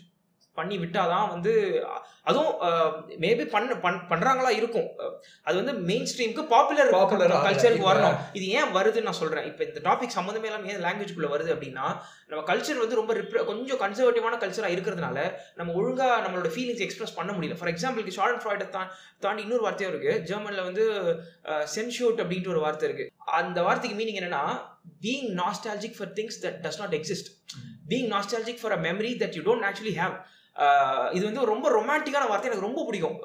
பண்ணி விட்டாதான் வந்து அதுவும் மேபி பண்ண பண் பண்றாங்களா இருக்கும். அது வந்து மெயின் ஸ்ட்ரீமுக்கு பாப்புலர் ஆகல. கல்ச்சருக்கு வரணும். இது ஏன் வருதுன்னு நான் சொல்றேன். இப்போ இந்த டாபிக் சம்மந்தமே இல்லாம ஏன் லாங்குவேஜ்குள்ள வருது அப்படின்னா நம்ம கல்ச்சர் வந்து ரொம்ப repre- கொஞ்சம் கன்சர்வேட்டிவான கல்ச்சரா இருக்கிறதுனால நம்ம ஒழுங்கா நம்மளோட ஃபீலிங்ஸ் எக்ஸ்பிரஸ் பண்ண முடியல. ஃபார் எக்ஸாம்பிளுக்கு ஷார்ட் ஃப்ராய்டை தான் தாண்டி இன்னொரு வார்த்தையும் இருக்கு. ஜெர்மன்ல வந்து சென்ஷூட் அப்படின்ட்டு ஒரு வார்த்தை இருக்கு. அந்த வார்த்தைக்கு மீனிங் என்னன்னா being nostalgic for things that does not exist being nostalgic for a memory that you don't actually have இது வந்து ரொம்ப ரொமான்டிக்கான வார்த்தை எனக்கு ரொம்ப பிடிக்கும்.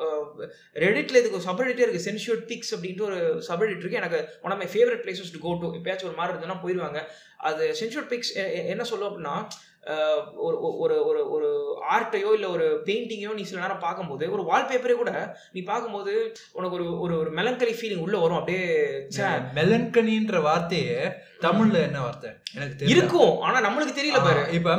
ரெடிட்ல இதுக்கு சப்ரெடிட்டே இருக்கு சென்ஷூட் பிக்ஸ் அப்படின்ட்டு ஒரு சப்ரெடிட் இருக்கு. எனக்கு one of my favourite places to go to எப்பயாச்சும் ஒரு மாதிரி இருந்ததுன்னா போயிடுவாங்க அது சென்ஷூட் பிக்ஸ் என்ன சொல்லும் அப்படின்னா ஒரு ஒரு ஒரு ஒரு ஆர்ட்டையோ இல்லை ஒரு பெயிண்டிங்கையோ நீ சில நேரம் பார்க்கும்போது ஒரு வால்பேப்பரே கூட நீ பார்க்கும்போது உனக்கு ஒரு ஒரு ஒரு மெலங்கலி ஃபீலிங் உள்ள வரும். அப்படியே மெலங்கனின்ற வார்த்தையை தமிழ்ல என்ன வார்த்தை? எனக்கு இருக்கும். ஆனா நம்மளுக்கு தெரியல பாரு. இப்ப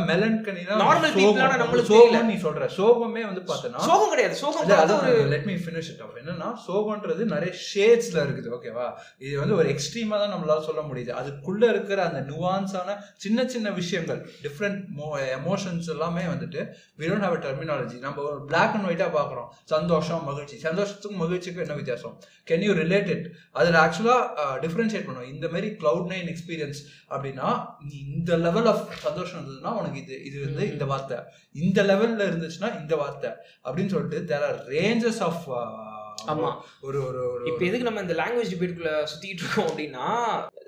Normal people ஆனா நம்மளுக்கு சோகம் தெரியல. நீ சொல்ற. சோகமே வந்து பார்த்தனா சோகம் கிடையாது. சோகம் அதான் ஒரு let me finish it off என்னன்னா சோகம்ன்றது நிறைய ஷேட்ஸ்ல இருக்குது ஓகேவா இது வந்து ஒரு எக்ஸ்ட்ரீமா தான் நம்மளால சொல்ல முடியுது. அதுக்குள்ள இருக்கிற அந்த நுவான்ஸான சின்ன சின்ன விஷயங்கள் டிஃப்ரெண்ட் எமோஷன்ஸ் எல்லாமே வந்துட்டு வி டோன்ட் ஹேவ் டெர்மினாலஜி நம்ம ஒரு பிளாக் அண்ட் ஒயிட்டா பாக்குறோம் சந்தோஷம் மகிழ்ச்சி. சந்தோஷத்துக்கும் மகிழ்ச்சிக்கும் என்ன வித்தியாசம்? கேன் யூ ரிலேட் இட் அதில் ஆக்சுவலாக டிஃப்ரென்ஷியேட் பண்ணுவோம் இந்த மாதிரி க்ளவுட் நைன் எக்ஸ்பீரியன்ஸ் அப்படின்னா நீ இந்த லெவல் ஆஃப் சந்தோஷம் இருந்ததுன்னா உனக்கு இது இது வந்து இந்த வார்த்தை. இந்த லெவல்ல இருந்துச்சுன்னா இந்த வார்த்தை. அப்படின்னு சொல்லிட்டு தேர் ஆர் ரேஞ்சஸ் ஆஃப் ஆமா. ஒரு ஒரு இப்ப எதுக்கு நம்ம இந்த லாங்குவேஜ் டிபேட்குள்ள சுத்திட்டு இருக்கோம் அப்படின்னா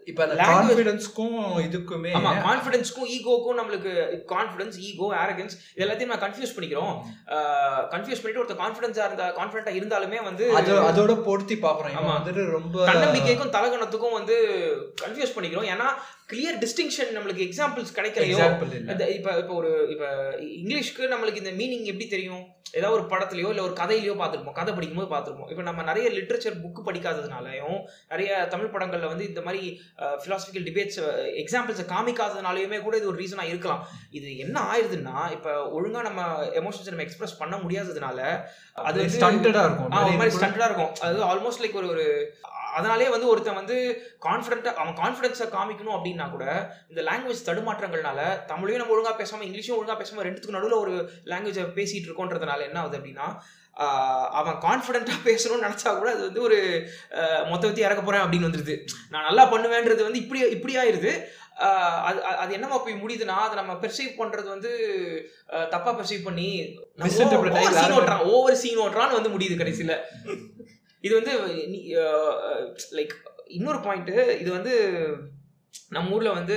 இப்ப அந்த கான்ஃபிடன்ஸ்க்கும் இதுக்குமே ஆமா கான்ஃபிடன்ஸ்க்கும் ஈகோக்கும் நம்மளுக்கு கான்ஃபிடன்ஸ் ஈகோ அரகன்ஸ் இது எல்லாத்தையும் நான் கன்ஃபியூஸ் பண்ணிக்கிறோம் கன்ஃபியூஸ் பண்ணிட்டு ஒருத்தர் கான்ஃபிடன்ஸா இருந்தா கான்ஃபிடண்டா இருந்தாலுமே வந்து அது அதோட பொருத்தி பாக்குறோம் ஆமா. வந்துட்டு ரொம்ப தன்னம்பிக்கைக்கும் தலகணத்துக்கும் வந்து கன்ஃபியூஸ் பண்ணிக்கிறோம் ஏன்னா கிளியர் டிஸ்டிங்ஷன் நம்மளுக்கு எக்ஸாம்பிள்ஸ் கிடைக்கலையோ? இப்ப இப்ப ஒரு இப்ப இங்கிலீஷ்க்கு நம்மளுக்கு இந்த மீனிங் எப்படி தெரியும்? ஏதாவது ஒரு படத்துலயோ இல்ல ஒரு கதையிலயோ பார்த்திருப்போம். கதை படிக்கும்போது பார்த்திருப்போம். இப்ப நம்ம நிறைய லிட்ரேச்சர் புக் படிக்காததுனாலயும் நிறைய தமிழ் படங்கள்ல வந்து இந்த மாதிரி பிலாசபிக்கல் டிபேட்ஸ் எக்ஸாம்பிள்ஸை காமிக்காததுனாலயுமே கூட இது ஒரு ரீசனா இருக்கலாம். இது என்ன ஆயிருதுன்னா இப்ப ஒழுங்கா நம்ம எமோஷன்ஸ் நம்ம எக்ஸ்பிரஸ் பண்ண முடியாததுனால அது அது வந்து- ஸ்டண்டடா இருக்கும். ஒரு மாதிரி நிறைய ஸ்டண்டடா இருக்கும். அது ஆல்மோஸ்ட் லைக் ஒரு ஒரு அதனாலே வந்து ஒருத்தன் வந்து கான்ஃபிடென்ட்டா அவன் கான்ஃபிடன்ஸை காமிக்கணும் அப்படின்னா கூட இந்த லாங்குவேஜ் தடுமாற்றங்கள்னால தமிழையும் நம்ம ஒழுங்கா பேசாம இங்கிலீஷும் ஒழுங்கா பேசாம ரெண்டுத்துக்கு நடுவில் ஒரு லாங்குவேஜை பேசிட்டு இருக்கோன்றதுனால என்ன ஆகுது அப்படின்னா அவன் கான்ஃபிடென்ட்டா பேசணும்னு நினைச்சா கூட அது வந்து ஒரு ஆஹ், மொத்த வத்தி இறக்க போறேன் அப்படின்னு வந்துருது. நான் நல்லா பண்ணுவேன்றது வந்து இப்படி இப்படி ஆயிருது. ஆஹ், அது அது- என்னமா போய் முடியுதுன்னா அதை நம்ம பெர்சீவ் பண்றது வந்து ஆஹ், தப்பா பெர்சீவ் பண்ணி ஆகி சீன் ஓட்டுறான் ஓவர் சீன் ஓட்டுறான்னு வந்து முடியுது கடைசியில. இது வந்து லைக் இன்னொரு பாயிண்ட் இது வந்து நம்ம ஊர்ல வந்து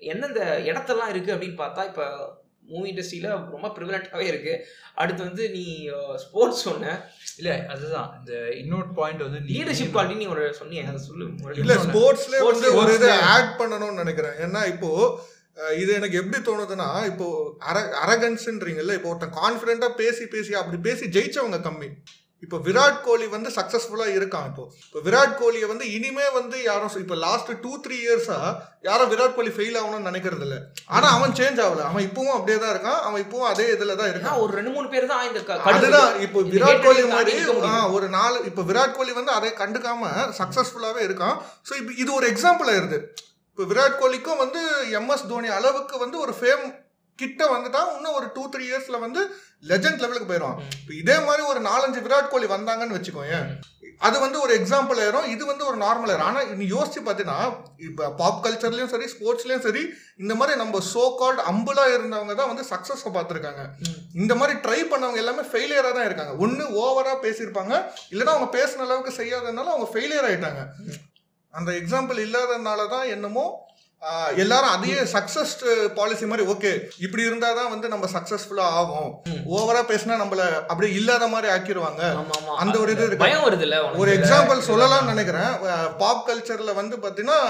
எந்தெந்த இடத்தெல்லாம் இருக்கு அப்படின்னு பார்த்தா இப்ப மூவி இண்டஸ்ட்ரியில ரொம்ப ப்ரிவலண்டாவே இருக்கு. அடுத்து வந்து நீ ஸ்போர்ட்ஸ் சொன்ன இல்ல அதுதான். இந்த இன்னொரு பாயிண்ட் வந்து லீடர்ஷிப் குவாலிட்டி நீ ஒரு சொன்னியே அதை சொல்லு. இல்ல. ஸ்போர்ட்ஸ்ல வந்து ஒரு இதை ஆட் பண்ணணும்னு நினைக்கிறேன். ஏன்னா இப்போ அஹ் இது எனக்கு எப்படி தோணுதுன்னா இப்போ அர அரகன்ஸ்ன்றீங்கல்ல இப்போ ஒருத்தன் கான்ஃபிடென்ட்டா பேசி பேசி அப்படி பேசி ஜெயிச்சவங்க கம்மி. இப்போ விராட் கோலி வந்து சக்சஸ்ஃபுல்லா இருக்கான் இப்போ. இப்போ விராட் கோலியை வந்து இனிமே வந்து யாரும் இப்போ லாஸ்ட் டூ த்ரீ இயர்ஸா யாரும் விராட் கோலி ஃபெயில் ஆகணும்னு நினைக்கிறது இல்ல. ஆனா அவன் சேஞ்ச் ஆகல. அவன் இப்பவும் அப்படியே தான் இருக்கான். அவன் இப்பவும் அதே இதுல தான் இருக்கான். ஒரு ரெண்டு மூணு பேர் தான் இந்த அதுதான். இப்போ விராட் கோலி மாதிரி ஒரு நாலு இப்போ விராட் கோலி வந்து அதை கண்டுக்காம சக்சஸ்ஃபுல்லாவே இருக்கான். ஸோ இப்போ இது ஒரு எக்ஸாம்பிள் ஆயிருது இப்போ விராட் கோலிக்கும் வந்து எம்எஸ் தோனி அளவுக்கு வந்து ஒரு ஃபேம் கிட்ட வந்துட்டா இன்னும் ஒரு டூ த்ரீ இயர்ஸ்ல வந்து லெஜண்ட் லெவலுக்கு போயிடுவான் இதே மாதிரி ஒரு நாலஞ்சு விராட் கோலி வந்தாங்கன்னு வச்சுக்கோங்க அது வந்து ஒரு எக்ஸாம்பிள் ஆயிரும் இது வந்து ஒரு நார்மல் ஆயிரும் ஆனால் நீ யோசிச்சு பார்த்தீங்கன்னா இப்போ பாப் கல்ச்சர்லையும் சரி ஸ்போர்ட்ஸ்லையும் சரி இந்த மாதிரி நம்ம சோ கால்ட் அம்புலா இருந்தவங்க தான் வந்து சக்சஸ் பார்த்துருக்காங்க இந்த மாதிரி ட்ரை பண்ணவங்க எல்லாமே ஃபெயிலியராக தான் இருக்காங்க. ஒன்று ஓவரா பேசியிருப்பாங்க. இல்லைன்னா அவங்க பேசின அளவுக்கு செய்யாததுனால அவங்க ஃபெயிலியர் ஆயிட்டாங்க. அந்த எக்ஸாம்பிள் இல்லாததுனால தான் என்னமோ எல்லாரும் அதையே சக்சஸ் பாலிசி மாதிரி ஓகே இப்படி இருந்தால் தான் வந்து நம்ம சக்சஸ்ஃபுல்லாக ஆகும். ஓவரா பேசினா நம்மள அப்படியே இல்லாத மாதிரி ஆக்கிடுவாங்க. அந்த ஒரு இது இருக்கு. ஒரு எக்ஸாம்பிள் சொல்லலாம்னு நினைக்கிறேன் பாப் கல்ச்சர்ல வந்து பாத்தீங்கன்னா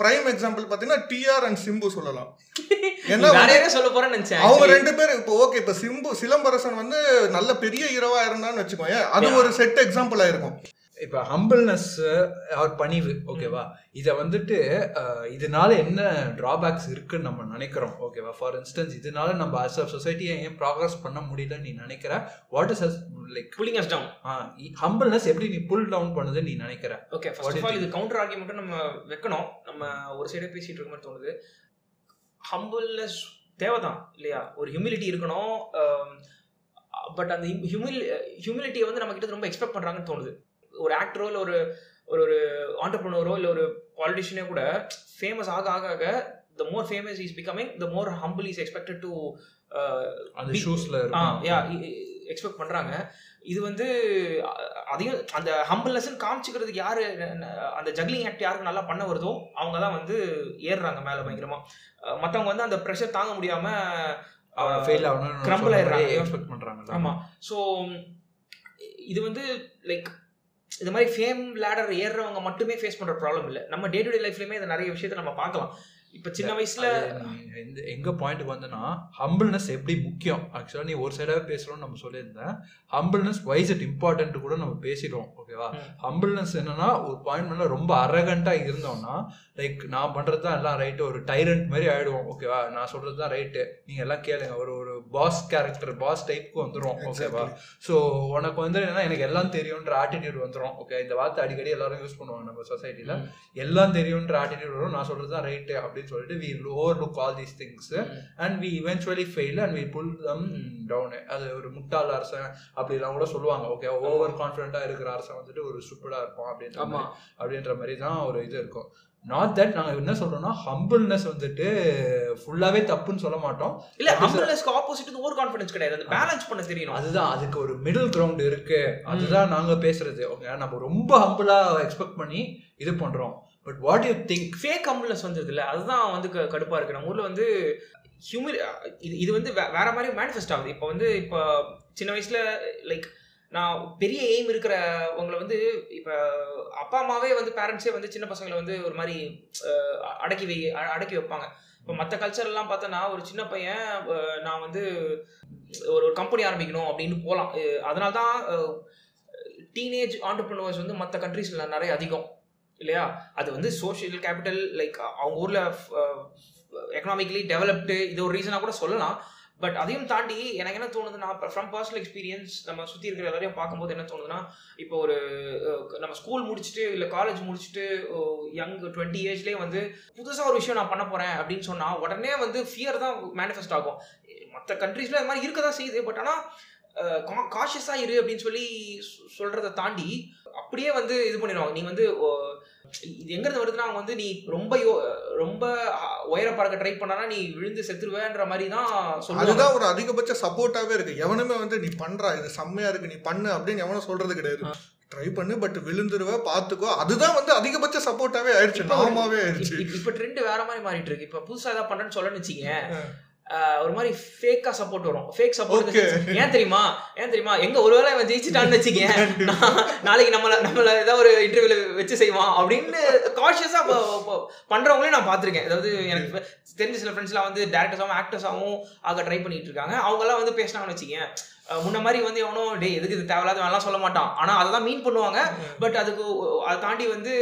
பிரைம் எக்ஸாம்பிள் பாத்தீங்கன்னா டிஆர் அண்ட் சிம்பு சொல்லலாம் ஏன்னா சொல்ல நினைச்சேன் அவங்க. ரெண்டு பேரும் இப்போ ஓகே இப்போ சிம்பு சிலம்பரசன் வந்து நல்ல பெரிய ஹீரோவா இருந்தான்னு வச்சுக்கோங்க அது. ஒரு செட் எக்ஸாம்பிள் ஆயிருக்கும் இப்போ ஹம்பிள்னஸ் அவர் பணிவு ஓகேவா இதை வந்துட்டு இதனால என்ன டிராபேக்ஸ் இருக்குன்னு நம்ம நினைக்கிறோம் ஓகேவா ஃபார் இன்ஸ்டன்ஸ் இதனால நம்ம அஸ் அ சொசைட்டியை ஏன் ப்ராக்ரஸ் பண்ண முடியலன்னு நீ நினைக்கிற? What is like pulling us down. Humbleness எப்படி நீ புல் டவுன் பண்ணுதுன்னு நீ நினைக்கிற? ஓகே ஃபர்ஸ்ட் ஆஃப் ஆல் இது கவுண்டர் ஆர்குமெண்ட்டும் நம்ம வைக்கணும். நம்ம ஒரு சைடே பேசிட்டு இருக்க மாதிரி தோணுது. ஹம்பிள்னஸ் தேவைதான் இல்லையா? ஒரு ஹியூமிலிட்டி இருக்கணும் பட் அந்த ஹியூமில் ஹியூமிலிட்டியை வந்து நம்ம கிட்ட ரொம்ப எக்ஸ்பெக்ட் பண்றாங்கன்னு தோணுது. ஒரு ஆக்டரோ இல்லை ஒரு ஒரு ஒரு ஆண்டர்பிரினரோ இல்லை ஒரு பாலிட்டிஷியனோ கூட ஃபேமஸ் ஆக ஆக ஆக the more famous is becoming the more humble is expected to அந்த ஷூஸ்ல யா எக்ஸ்பெக்ட் பண்றாங்க. இது வந்து அதையும் அந்த ஹம்பிள்னஸ் காமிச்சிக்கிறதுக்கு யாரு அந்த ஜக்லிங் ஆக்ட் யாருக்கு நல்லா பண்ண வருதோ அவங்க தான் வந்து ஏறுறாங்க மேல பயங்கரமா. அஹ் மத்தவங்க வந்து அந்த ப்ரெஷர் தாங்க முடியாம அவன் ஃபெயில் ஆகணும்னு crumble ஆயிடுறாங்க. எக்ஸ்பெக்ட் பண்றாங்க ஆமா. ஸோ இது வந்து லைக் இது மாதிரி ஃபேம் லேடர் ஏறுறவங்க மட்டுமே ஃபேஸ் பண்ற ப்ராப்ளம் இல்லை. நம்ம டே டு டே லைஃப்லயுமே இந்த நிறைய விஷயத்த நம்ம பார்க்கலாம். இப்போ சின்ன வயசுல எந்த எங்க பாயிண்ட் வந்தனா ஹம்பிள்னஸ் எப்படி முக்கியம்? ஆக்சுவலா நீ ஒரு சைடாவே பேசணும்னு நம்ம சொல்லியிருந்தேன். ஹம்பிள்னஸ் வைஸ் இட் இம்பார்ட்டன்ட் கூட நம்ம பேசிடுவோம் ஓகேவா. ஹம்பிள்னஸ் என்னன்னா ஒரு பாயிண்ட் மேல ரொம்ப அரகண்டா இருந்தோம்னா லைக் நான் பண்றது தான் எல்லாம் ரைட்டு ஒரு டைரண்ட் மாதிரி ஆயிடுவோம் ஓகேவா நான் சொல்றது தான் ரைட்டு நீங்க எல்லாம் கேளுங்க ஒரு ஒரு பாஸ் கேரக்டர் பாஸ் டைப்புக்கு வந்துரும் ஓகேவா ஸோ உனக்கு வந்து என்னன்னா எனக்கு எல்லாம் தெரியும்ன்ற ஆட்டிடியூட் வந்துரும் ஓகே இந்த வார்த்தை அடிக்கடி எல்லாரும் யூஸ் பண்ணுவாங்க நம்ம சொசைட்டில ம். எல்லாம் தெரியும்ன்ற ஆட்டிடியூட் வரும் நான் சொல்றது தான் ரைட்டு அப்படின்னு சொல்லிட்டு we overlook all these things and we eventually fail and we pull them down அது ஒரு முட்டாள் அரசன் அப்படிலாம் கூட சொல்லுவாங்க ஓகே ஓவர் கான்ஃபிடென்ட்டா இருக்கிற அரசன் வந்துட்டு ஒரு ஸ்டூப்பிடா இருப்பான் அப்படின்ற அப்படின்ற மாதிரி தான் ஒரு இது இருக்கும். நாட் தட் நாங்க என்ன சொல்றோம்னா ஹம்பிள்னஸ் வந்துட்டு ஃபுல்லாவே தப்புன்னு சொல்ல மாட்டோம். இல்ல ஹம்பிள்னஸ்க்கு ஆப்போசிட் ஓவர் கான்ஃபிடன்ஸ் கிடையாது. அது பேலன்ஸ் பண்ண தெரியணும். அதுதான் அதுக்கு ஒரு மிடில் கிரவுண்ட் இருக்கு. அதுதான் நாங்க பேசுறது. ஓகே நம்ம ரொம்ப ஹம்பிளா எக்ஸ்பெக்ட் பண்ணி இது பண்றோம். But what you think fake humbleness வந்தது இல்ல அதுதான் வந்து கடுப்பா இருக்கு. நம்ம ஊர்ல வந்து ஹியூமில் இது இது வந்து வேற மாதிரி மேனிஃபெஸ்ட் ஆகுது. இப்போ வந்து இப்போ சின்ன வயசுல லைக் நான் பெரிய எய்ம் இருக்கிறவங்களை வந்து இப்போ அப்பா அம்மாவே வந்து பேரண்ட்ஸே வந்து சின்ன பசங்களை வந்து ஒரு மாதிரி அடக்கி வை அ- அடக்கி வைப்பாங்க. இப்போ மற்ற கல்ச்சர்லாம் பார்த்தோன்னா ஒரு சின்ன பையன் நான் வந்து ஒரு ஒரு கம்பெனி ஆரம்பிக்கணும் அப்படின்னு போகலாம் அதனால தான் டீனேஜ் ஆண்டர்பிரினர்ஸ் வந்து மற்ற கண்ட்ரீஸில் நிறைய அதிகம். இல்லையா? அது வந்து சோஷியல் கேபிட்டல் லைக் அவங்க ஊரில் எக்கனாமிக்கலி டெவலப்டு இது ஒரு ரீசனாக கூட சொல்லலாம். பட் அதையும் தாண்டி எனக்கு என்ன தோணுதுன்னா ஃப்ரம் பர்சனல் எக்ஸ்பீரியன்ஸ் நம்ம சுற்றி இருக்கிற எல்லாரையும் பார்க்கும்போது என்ன தோணுதுன்னா இப்போ ஒரு நம்ம ஸ்கூல் முடிச்சுட்டு இல்லை காலேஜ் முடிச்சுட்டு யங் டுவெண்ட்டி ஏஜ்லேயே வந்து புதுசாக ஒரு விஷயம் நான் பண்ண போகிறேன் அப்படின்னு சொன்னால் உடனே வந்து ஃபியர் தான் மேனிஃபெஸ்ட் ஆகும். மற்ற கண்ட்ரீஸில் அது மாதிரி இருக்க தான் செய்யுது பட் ஆனால் காஷியஸாக இரு அப்படின்னு சொல்லி சொல்கிறத தாண்டி அப்படியே வந்து இது பண்ணிடுவாங்க. நீ வந்து இது எங்கிருந்து வருதுன்னா அவங்க வந்து நீ ரொம்ப யோ- ரொம்ப உயர பறக்க ட்ரை பண்ணானா நீ விழுந்து செத்துருவேன்ற மாதிரி தான் அதுதான் ஒரு அதிகபட்ச சப்போர்ட்டாவே இருக்கு. எவனுமே வந்து நீ பண்றா இது செம்மையா இருக்கு நீ பண்ணு அப்படின்னு எவனும் சொல்றது கிடையாது. ட்ரை பண்ணு பட் விழுந்துருவ பாத்துக்கோ. அதுதான் வந்து அதிகபட்ச சப்போர்ட்டாவே ஆயிடுச்சு. நாமாவே ஆயிடுச்சு. இப்ப- ட்ரெண்ட் வேற மாதிரி மாறிட்டு இருக்கு. இப்ப புதுசா ஏதாவது பண்றேன்னு சொல்லணும்னு வச்சுங்க ஆஹ் ஒரு மாதிரி ஃபேக்கா சப்போர்ட் வரும். Fake support. ஏன் தெரியுமா? ஏன் தெரியுமா? எங்க ஒருவேளை இவன் ஜெயிச்சிட்டான்னு வச்சுக்கேன் நாளைக்கு நம்மள நம்மள ஏதாவது ஒரு இன்டர்வியூல வச்சு செய்வான் அப்படின்னு காஷியஸா பண்றவங்களையும் நான் பார்த்திருக்கேன். அதாவது எனக்கு தெரிஞ்ச சில ஃப்ரெண்ட்ஸ்லாம் வந்து டேரக்டர்ஸாகவும் ஆக்டர்ஸாகவும் ஆக ட்ரை பண்ணிட்டு இருக்காங்க. அவங்கெல்லாம் வந்து பேசினாங்கன்னு வச்சுக்கேன். முன்ன மாதிரி வந்து எவனோ டே எதுக்கு இது தேவையில்லாத வேணாம் சொல்ல மாட்டான். ஆனா அதை தான் மீன் பண்ணுவாங்க. பட் அதுக்கு அதை தாண்டி வந்து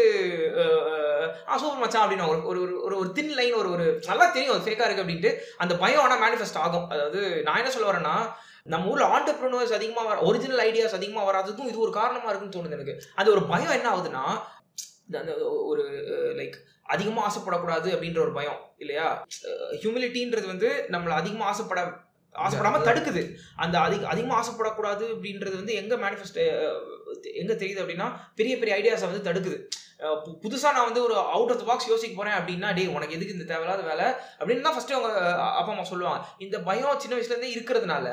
ஆ சூப்பர் மச்சான் அப்படின்னு ஒரு ஒரு ஒரு- ஒரு ஒரு தின் லைன் ஒரு ஒரு நல்லா தெரியும் அது ஃபேக்கா இருக்கு அப்படின்ட்டு. அந்த பயம் ஆனால் மேனிஃபெஸ்ட் ஆகும். அதாவது நான் என்ன சொல்ல வரேன்னா நம்ம ஊர்ல ஆண்டர்பிரினர்ஸ் அதிகமாக வர ஒரிஜினல் ஐடியாஸ் அதிகமாக வராததுக்கும் இது ஒரு காரணமா இருக்குன்னு தோணுது எனக்கு. அந்த ஒரு பயம் என்ன ஆகுதுன்னா அந்த ஒரு லைக் அதிகமாக ஆசைப்படக்கூடாது அப்படின்ற ஒரு பயம் இல்லையா? ஹியூமிலிட்டின்றது வந்து நம்மளை அதிகமாக ஆசைப்பட ஆசைப்படாம தடுக்குது. அந்த அதிக அதிகமாக ஆசைப்படக்கூடாது அப்படின்றது வந்து எங்க மேனிஃபெஸ்ட் எங்க தெரியுது அப்படின்னா பெரிய பெரிய ஐடியாஸை வந்து தடுக்குது. புதுசா நான் வந்து ஒரு அவுட் ஆஃப் த பாக்ஸ் யோசிக்க போறேன் அப்படின்னா டேய் உனக்கு எதுக்கு இந்த தேவையில்லாத வேலை? அப்படின்னு தான் ஃபர்ஸ்ட் அவங்க அப்பா அம்மா சொல்லுவாங்க. இந்த பயம் சின்ன வயசுல இருந்தே இருக்கிறதுனால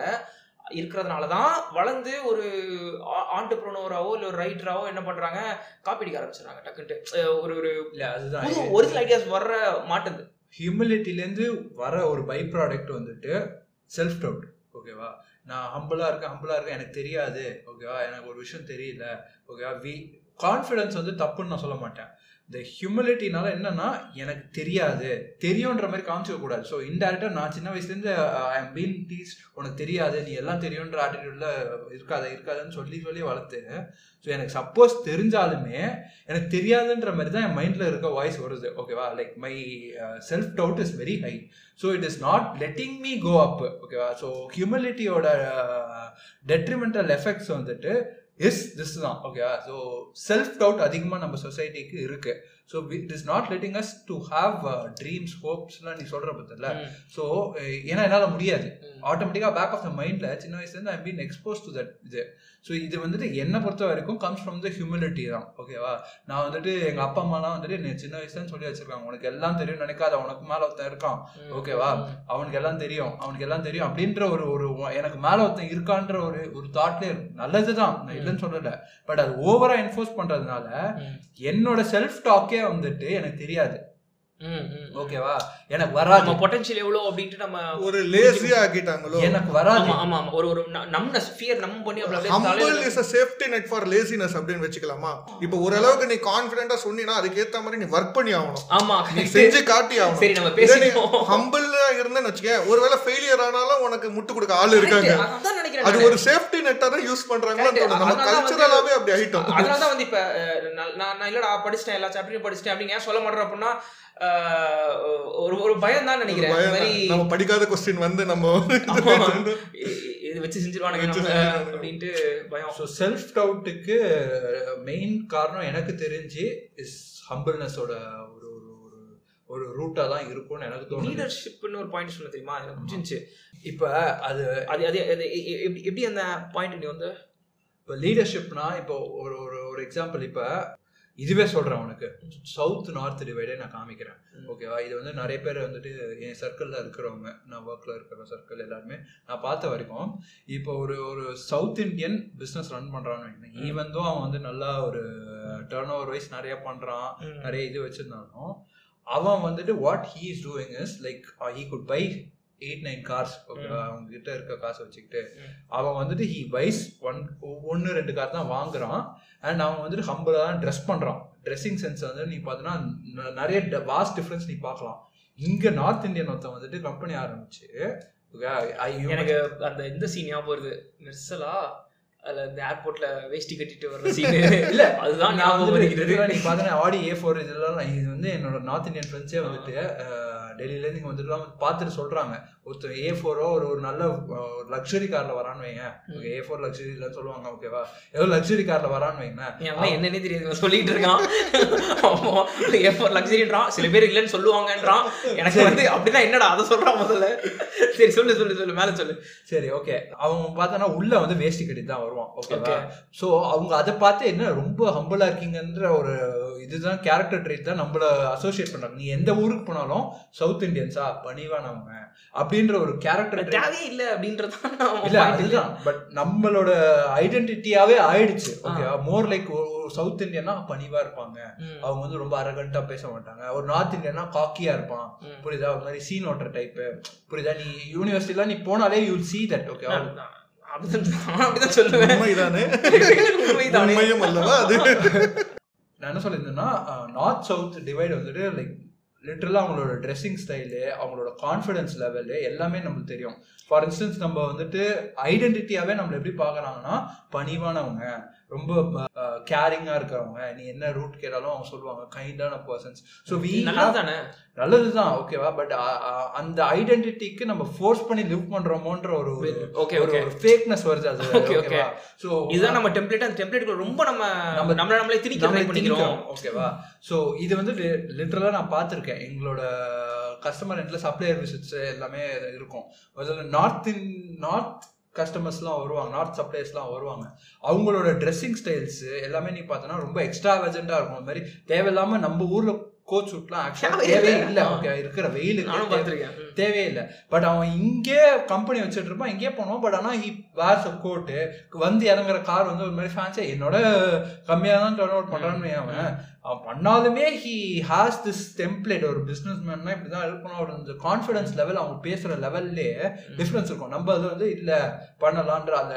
இருக்கிறதுனால தான் வளர்ந்து ஒரு ஆண்டர்ப்ரோனோராவோ இல்லை ஒரு ரைட்டராவோ என்ன பண்றாங்க? காப்பி அடிக்க ஆரம்பிச்சிடுறாங்க டக்குன்ட்டு. ஒரு ஒரு இல்ல அதுதான். புது ஒரிஜினல் ஐடியாஸ் வர்ற மாட்டுது. ஹியூமிலிட்டிலேருந்து வர ஒரு பை ப்ராடக்ட் வந்துட்டு செல்ஃப் டவுட் ஓகேவா நான் ஹம்பிளாக இருக்கேன் ஹம்பிளாக இருக்கேன் எனக்கு தெரியாது ஓகேவா எனக்கு ஒரு விஷயம் தெரியல ஓகேவா வி? கான்ஃபிடென்ஸ் வந்து தப்புன்னு நான் சொல்ல மாட்டேன். இந்த ஹியூமிலிட்டினால என்னன்னா எனக்கு தெரியாது. தெரியுன்ற மாதிரி காமிச்சிக்க கூடாது. ஸோ இன்டெரக்டாக நான் சின்ன வயசுலேருந்து ஐ எம் பீன் டீச் உனக்கு தெரியாது நீ எல்லாம் தெரியுன்ற ஆட்டிடியூட்ல இருக்காத இருக்காதுன்னு சொல்லி சொல்லி வளர்த்து ஸோ எனக்கு சப்போஸ் தெரிஞ்சாலுமே எனக்கு தெரியாதுன்ற மாதிரி தான் என் மைண்டில் இருக்க வாய்ஸ் வருது. ஓகேவா like my self doubt is very high so it is not letting me go up ஓகேவா ஸோ ஹியூமிலிட்டியோட டெட்ரிமெண்டல் எஃபெக்ட்ஸ் வந்துட்டு இஸ் திஸ் தான் ஓகேவா ஸோ செல்ஃப் டவுட் அதிகமாக நம்ம சொசைட்டிக்கு இருக்குது so it is not letting us to have dreams ஹோப்ஸ்லாம் நீ சொல்கிற பத்தில. ஸோ ஏன்னா என்னால் முடியாது. ஆட்டோமேட்டிக்காக பேக் ஆஃப் த மைண்டில் சின்ன வயசுலேருந்து I been expose to that இது. ஸோ இது வந்துட்டு என்னை பொறுத்த வரைக்கும் கம்ஸ் ஃப்ரம் த ஹியூமிலிட்டி தான். ஓகேவா நான் வந்துட்டு எங்கள் அப்பா அம்மாலாம் வந்துட்டு நீ சின்ன வயசுலன்னு சொல்லி வச்சிருக்காங்க. உனக்கு எல்லாம் தெரியும் நினைக்காத. உனக்கு மேலே ஒருத்தன் இருக்கான். ஓகேவா அவனுக்கு எல்லாம் தெரியும். அவனுக்கு எல்லாம் தெரியும் அப்படின்ற ஒரு ஒரு எனக்கு மேலே ஒருத்தன் இருக்கான்ற ஒரு ஒரு தாட்லேயே இருக்கும் நல்லது தான் நான் இல்லைன்னு சொல்லலை. பட் அது ஓவராக என்ஃபோர்ஸ் பண்ணுறதுனால என்னோட செல்ஃப் டாக்கே வந்துட்டு எனக்கு தெரியாது. ஓகேவா? எனக்கு வராது. நம்ம பொட்டன்ஷியல் எவ்வளோ அப்படின்ட்டு நம்ம ஒரு லேசியா ஆக்கிட்டாங்களோ? எனக்கு வராது. ஆமா ஆமா ஒரு ஒரு நம்னஸ் ஃபியர் நம் பண்ணி humble is a safety net for laziness அப்படின்னு வச்சுக்கலாமா? இப்போ ஓரளவுக்கு நீ கான்ஃபிடென்ட்டா சொன்னீங்கன்னா அதுக்கு ஏத்த மாதிரி நீ ஒர்க் பண்ணி ஆகணும். ஆமா. நீ செஞ்சு காட்டி ஆகணும். சரி நம்ம பேசிட்டோம். ஹம்பிள் இருந்தேன்னு வச்சுக்க ஒருவேளை ஃபெயிலியர் ஆனாலும் உனக்கு முட்டு கொடுக்க ஆள் இருக்காங்க. அது. ஒரு சேஃப்டி நெட்டா தான் யூஸ். தோணும் நம்ம கல்ச்சரலாவே அப்படி ஆயிட்டோம். அதனால தான் வந்து இப்ப நான் இல்லடா படிச்சிட்டேன் எல்லா சாப்டரையும் படிச்சிட்டேன் அப்படின்னு ஏன் சொல்ல மாட்டேன் அப்படின்னா ஒரு ஒரு பயம் தான். நினைக்கிறேன் படிக்காத கொஸ்டின் வந்து நம்ம இது வச்சு செஞ்சிருவானுங்க. அப்படின்ட்டு பயம். ஸோ செல்ஃப் டவுட்டுக்கு மெயின் காரணம் எனக்கு தெரிஞ்சு இஸ் ஹம்பிள்னஸோட ஒரு ஒரு ஒரு ஒரு ரூட்டாக தான் இருக்கும்னு எனக்கு தோணுது. லீடர்ஷிப்னு ஒரு பாயிண்ட் சொன்ன தெரியுமா? எனக்கு புரிஞ்சுச்சு. இப்போ அது அது அது எப்படி அந்த பாயிண்ட் நீ வந்து இப்போ லீடர்ஷிப்னா இப்போ ஒரு ஒரு ஒரு எக்ஸாம்பிள் இப்போ இதுவே சொல்கிறேன் உனக்கு. சவுத் நார்த் டிவைடே நான் காமிக்கிறேன். ஓகேவா இது வந்து நிறைய பேர் வந்துட்டு என் சர்க்கிளில் இருக்கிறவங்க நான் ஒர்க்கில் இருக்கிற சர்க்கிள் எல்லாருமே நான் பார்த்த வரைக்கும் இப்போ ஒரு ஒரு சவுத் இந்தியன் பிஸ்னஸ் ரன் பண்ணுறான்னு ஈவன் தான் அவன் வந்து நல்லா ஒரு டேர்ன் ஓவர் வைஸ் நிறைய பண்ணுறான் நிறைய இது வச்சிருந்தாலும் அவன் வந்துட்டு what he is doing is like he could buy eight nine cars அவங்க கிட்ட இருக்க காசை வச்சுக்கிட்டு. அவன் வந்துட்டு ஹீ பைஸ் ஒன் ஒன்று ரெண்டு கார் தான் வாங்குறான். அண்ட் அவன் வந்துட்டு ஹம்பிளாக தான் ட்ரெஸ் பண்ணுறான் ட்ரெஸ்ஸிங் சென்ஸ் வந்து நீ பார்த்தீங்கன்னா ந- நிறைய வாஸ்ட் டிஃப்ரென்ஸ் நீ பார்க்கலாம் இங்கே நார்த் இந்தியன் ஒருத்தன் வந்துட்டு கம்பெனி ஆரம்பிச்சு எனக்கு அந்த இந்த சீன் ஞாபகம் வருது. மெர்சலா அதுல இந்த ஏர்போர்ட்ல வேஷ்டி கட்டிட்டு வர்ற சீன் இல்ல அதுதான் நான் ஞாபகம் வந்து வருகிறது. நீங்க பாத்தீங்கன்னா ஆடி ஏ ஃபோர் இதெல்லாம் இது வந்து என்னோட நார்த் இந்தியன் ஃப்ரெண்ட்ஸே வந்துட்டு டெல்லியிலேருந்து இங்கே இங்க வந்துட்டு பார்த்துட்டு சொல்கிறாங்க ஒருத்தர் ஏ ஃபோரோ ஒரு ஒரு நல்ல லக்ஸரி கார்ல வரான்னு வைங்க. ஏ ஃபோர் லக்ஸரி இல்லைன்னு சொல்லுவாங்க ஓகேவா ஏதோ லக்ஸரி கார்ல வரான்னு வைங்க. நீ அவன் என்னன்னே தெரியாது சொல்லிட்டு இருக்கான். எஃபோர் லக்ஸரின்றான் சில பேர் இல்லைன்னு சொல்லுவாங்கன்றான். எனக்கு வந்து அப்படின்னா என்னடா அதை சொல்றான் முதல்ல. சரி சொல்லு சொல்லு சொல்லு மேல சொல்லு. சரி ஓகே அவன் பார்த்தானா உள்ள வந்து வேஷ்டி கட்டி தான் வருவான் ஓகேவா. ஸோ அவங்க அதை பார்த்து என்ன ரொம்ப ஹம்பிளா இருக்கீங்கன்ற ஒரு இதுதான் கேரக்டர் ட்ரேட் தான் நம்மள அசோசியேட் பண்றாங்க. நீ எந்த ஊருக்கு போனாலும் சவுத் இந்தியன்ஸா பணிவானவங்க அப்படின்ற ஒரு கேரக்டர் தேவையே இல்ல அப்படின்றது இல்ல அதுதான். பட் நம்மளோட ஐடென்டிட்டியாவே ஆயிடுச்சு. ஓகேவா மோர் லைக் சவுத் இந்தியனா பணிவா இருப்பாங்க. அவங்க வந்து ரொம்ப அரகண்டா பேச மாட்டாங்க. ஒரு நார்த் இந்தியனா காக்கியா இருப்பான். புரியுதா? ஒரு மாதிரி சீன் ஓட்டுற டைப் புரியுதா? நீ யூனிவர்சிட்டிலாம் நீ போனாலே யூ see that ஓகேவா அப்படிதான் சொல்லுவேன். உண்மைதானே? உண்மைதானே. அது? நான் என்ன சொல்லியிருந்தேன்னா நார்த் சவுத் டிவைட் வந்துட்டு லைக் லிட்ரலாக அவங்களோட ட்ரெஸ்ஸிங் ஸ்டைலு அவங்களோட கான்ஃபிடென்ஸ் லெவலு எல்லாமே நம்மளுக்கு தெரியும். ஃபார் இன்ஸ்டன்ஸ் நம்ம வந்துட்டு ஐடென்டிட்டியாகவே நம்மளை எப்படி பார்க்குறாங்கன்னா பணிவானவங்க. ரொம்ப கேரிங்காக இருக்கிறவங்க. நீ என்ன ரூட் கேட்டாலும் அவங்க சொல்லுவாங்க கைண்டான பர்சன்ஸ் ஸோ வி நல்லதுதானே? நல்லதுதான் ஓகேவா பட் அந்த ஐடென்டிட்டிக்கு நம்ம ஃபோர்ஸ் பண்ணி லிவ் பண்றோமோன்ற ஒரு Okay, ஒரு ஃபேக்னஸ் வருது அது okay. ஓகேவா ஸோ இதுதான் நம்ம டெம்ப்ளேட் அந்த டெம்ப்ளேட் ரொம்ப நம்ம நம்ம- நம்மள நம்மளே திணிக்க ட்ரை பண்ணிக்கிறோம். ஓகேவா ஸோ இது வந்து லிட்டரலாக நான் பார்த்துருக்கேன். எங்களோட கஸ்டமர் எண்ட்ல சப்ளையர் விசிட்ஸ் எல்லாமே இருக்கும். அதில் நார்த் இன் நார்த் கஸ்டமர்ஸ்லாம் வருவாங்க நார்த் சப்ளைஸ்லாம் வருவாங்க. அவங்களோட ட்ரெஸ்ஸிங் ஸ்டைல்ஸ் எல்லாமே நீ பார்த்தோன்னா ரொம்ப எக்ஸ்ட்ரா வெஜெண்டாக இருக்கும். அது மாதிரி தேவையில்லாமல் நம்ம ஊரில் கோச் சூட்லாம் ஆக்சுவலாக தேவையே இல்ல. ஓகே இருக்கிற வெயிலுக்கு. தேவையே இல்லை. பட் அவன் இங்கே கம்பெனி வச்சுட்டு இருப்பான். இங்கே போனோம். பட் ஆனால் ஹி வேர்ஸ் அ கோட்டு வந்து இறங்குற கார் வந்து ஒரு மாதிரி ஃபேன்ஸே என்னோட கம்மியாக தான் டர்ன் அவுட் பண்ணுறான்னு அவன். அவன் பண்ணாலுமே ஹி ஹாஸ் திஸ் டெம்ப்ளேட் ஒரு பிஸ்னஸ் மேன்னா இப்படி தான் இருக்கணும். ஒரு இந்த கான்ஃபிடன்ஸ் லெவல் அவங்க பேசுகிற லெவல்லே டிஃப்ரென்ஸ் இருக்கும். நம்ம அது வந்து இல்லை பண்ணலான்ற அந்த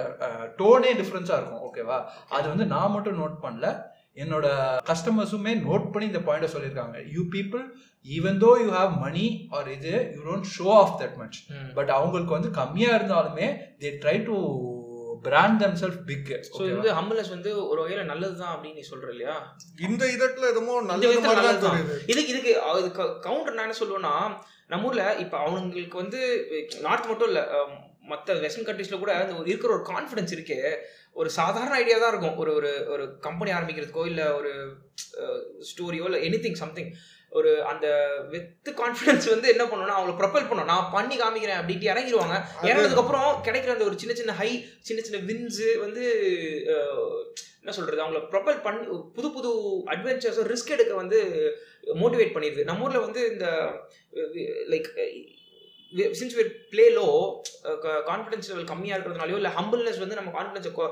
டோனே டிஃப்ரென்ஸாக இருக்கும். ஓகேவா அது வந்து நான் மட்டும் நோட் பண்ணல. என்னோட கஸ்டமர்ஸுமே நோட் பண்ணி இந்த பாயிண்ட்டை சொல்லியிருக்காங்க. You people even though you have money or இது you don't show off that much. But அவங்களுக்கு வந்து கம்மியாக இருந்தாலுமே they try to brand them self big so இது வந்து ஹம்பிள்னஸ் வந்து ஒரு வகையில நல்லதுதான் அப்படின்னு நீ சொல்ற இல்லையா? இந்த இதட்டுல எதுமோ இந்த நல்லது தான் இதுக்கு இதுக்கு அது கவுண்டர் நான் என்ன சொல்லுவேன்னா நம்ம ஊர்ல இப்ப அவங்களுக்கு வந்து நார்த் மட்டும் இல்ல மத்த வெஸ்டர்ன் கண்ட்ரீஸ்ல கூட இருக்கிற ஒரு கான்ஃபிடன்ஸ் இருக்கே. ஒரு சாதாரண ஐடியா தான் இருக்கும். ஒரு ஒரு ஒரு கம்பெனி ஆரம்பிக்கிறதுக்கோ இல்ல ஒரு ஸ்டோரியோ இல்ல எனி திங் சம்திங் ஒரு அந்த வெத்து கான்ஃபிடன்ஸ் வந்து என்ன பண்ணணும்னா அவங்களை ப்ரொபல் பண்ணும். நான் பண்ணி காமிக்கிறேன் அப்படின்ட்டு இறங்கிடுவாங்க இறங்கினதுக்கு அப்புறம் கிடைக்கிற அந்த ஒரு சின்ன சின்ன ஹை சின்ன சின்ன வின்ஸ் வந்து என்ன சொல்றது? அவங்கள ப்ரொபல் பண்ணி புது புது அட்வென்ச்சர்ஸ் ரிஸ்க் எடுக்க வந்து மோட்டிவேட் பண்ணிடுது. நம்ம ஊர்ல வந்து இந்த like since we play low confidence level கம்மியாக இருக்கிறதுனாலயோ இல்லை ஹம்பிள்னஸ் வந்து நம்ம கான்ஃபிடன்ஸ்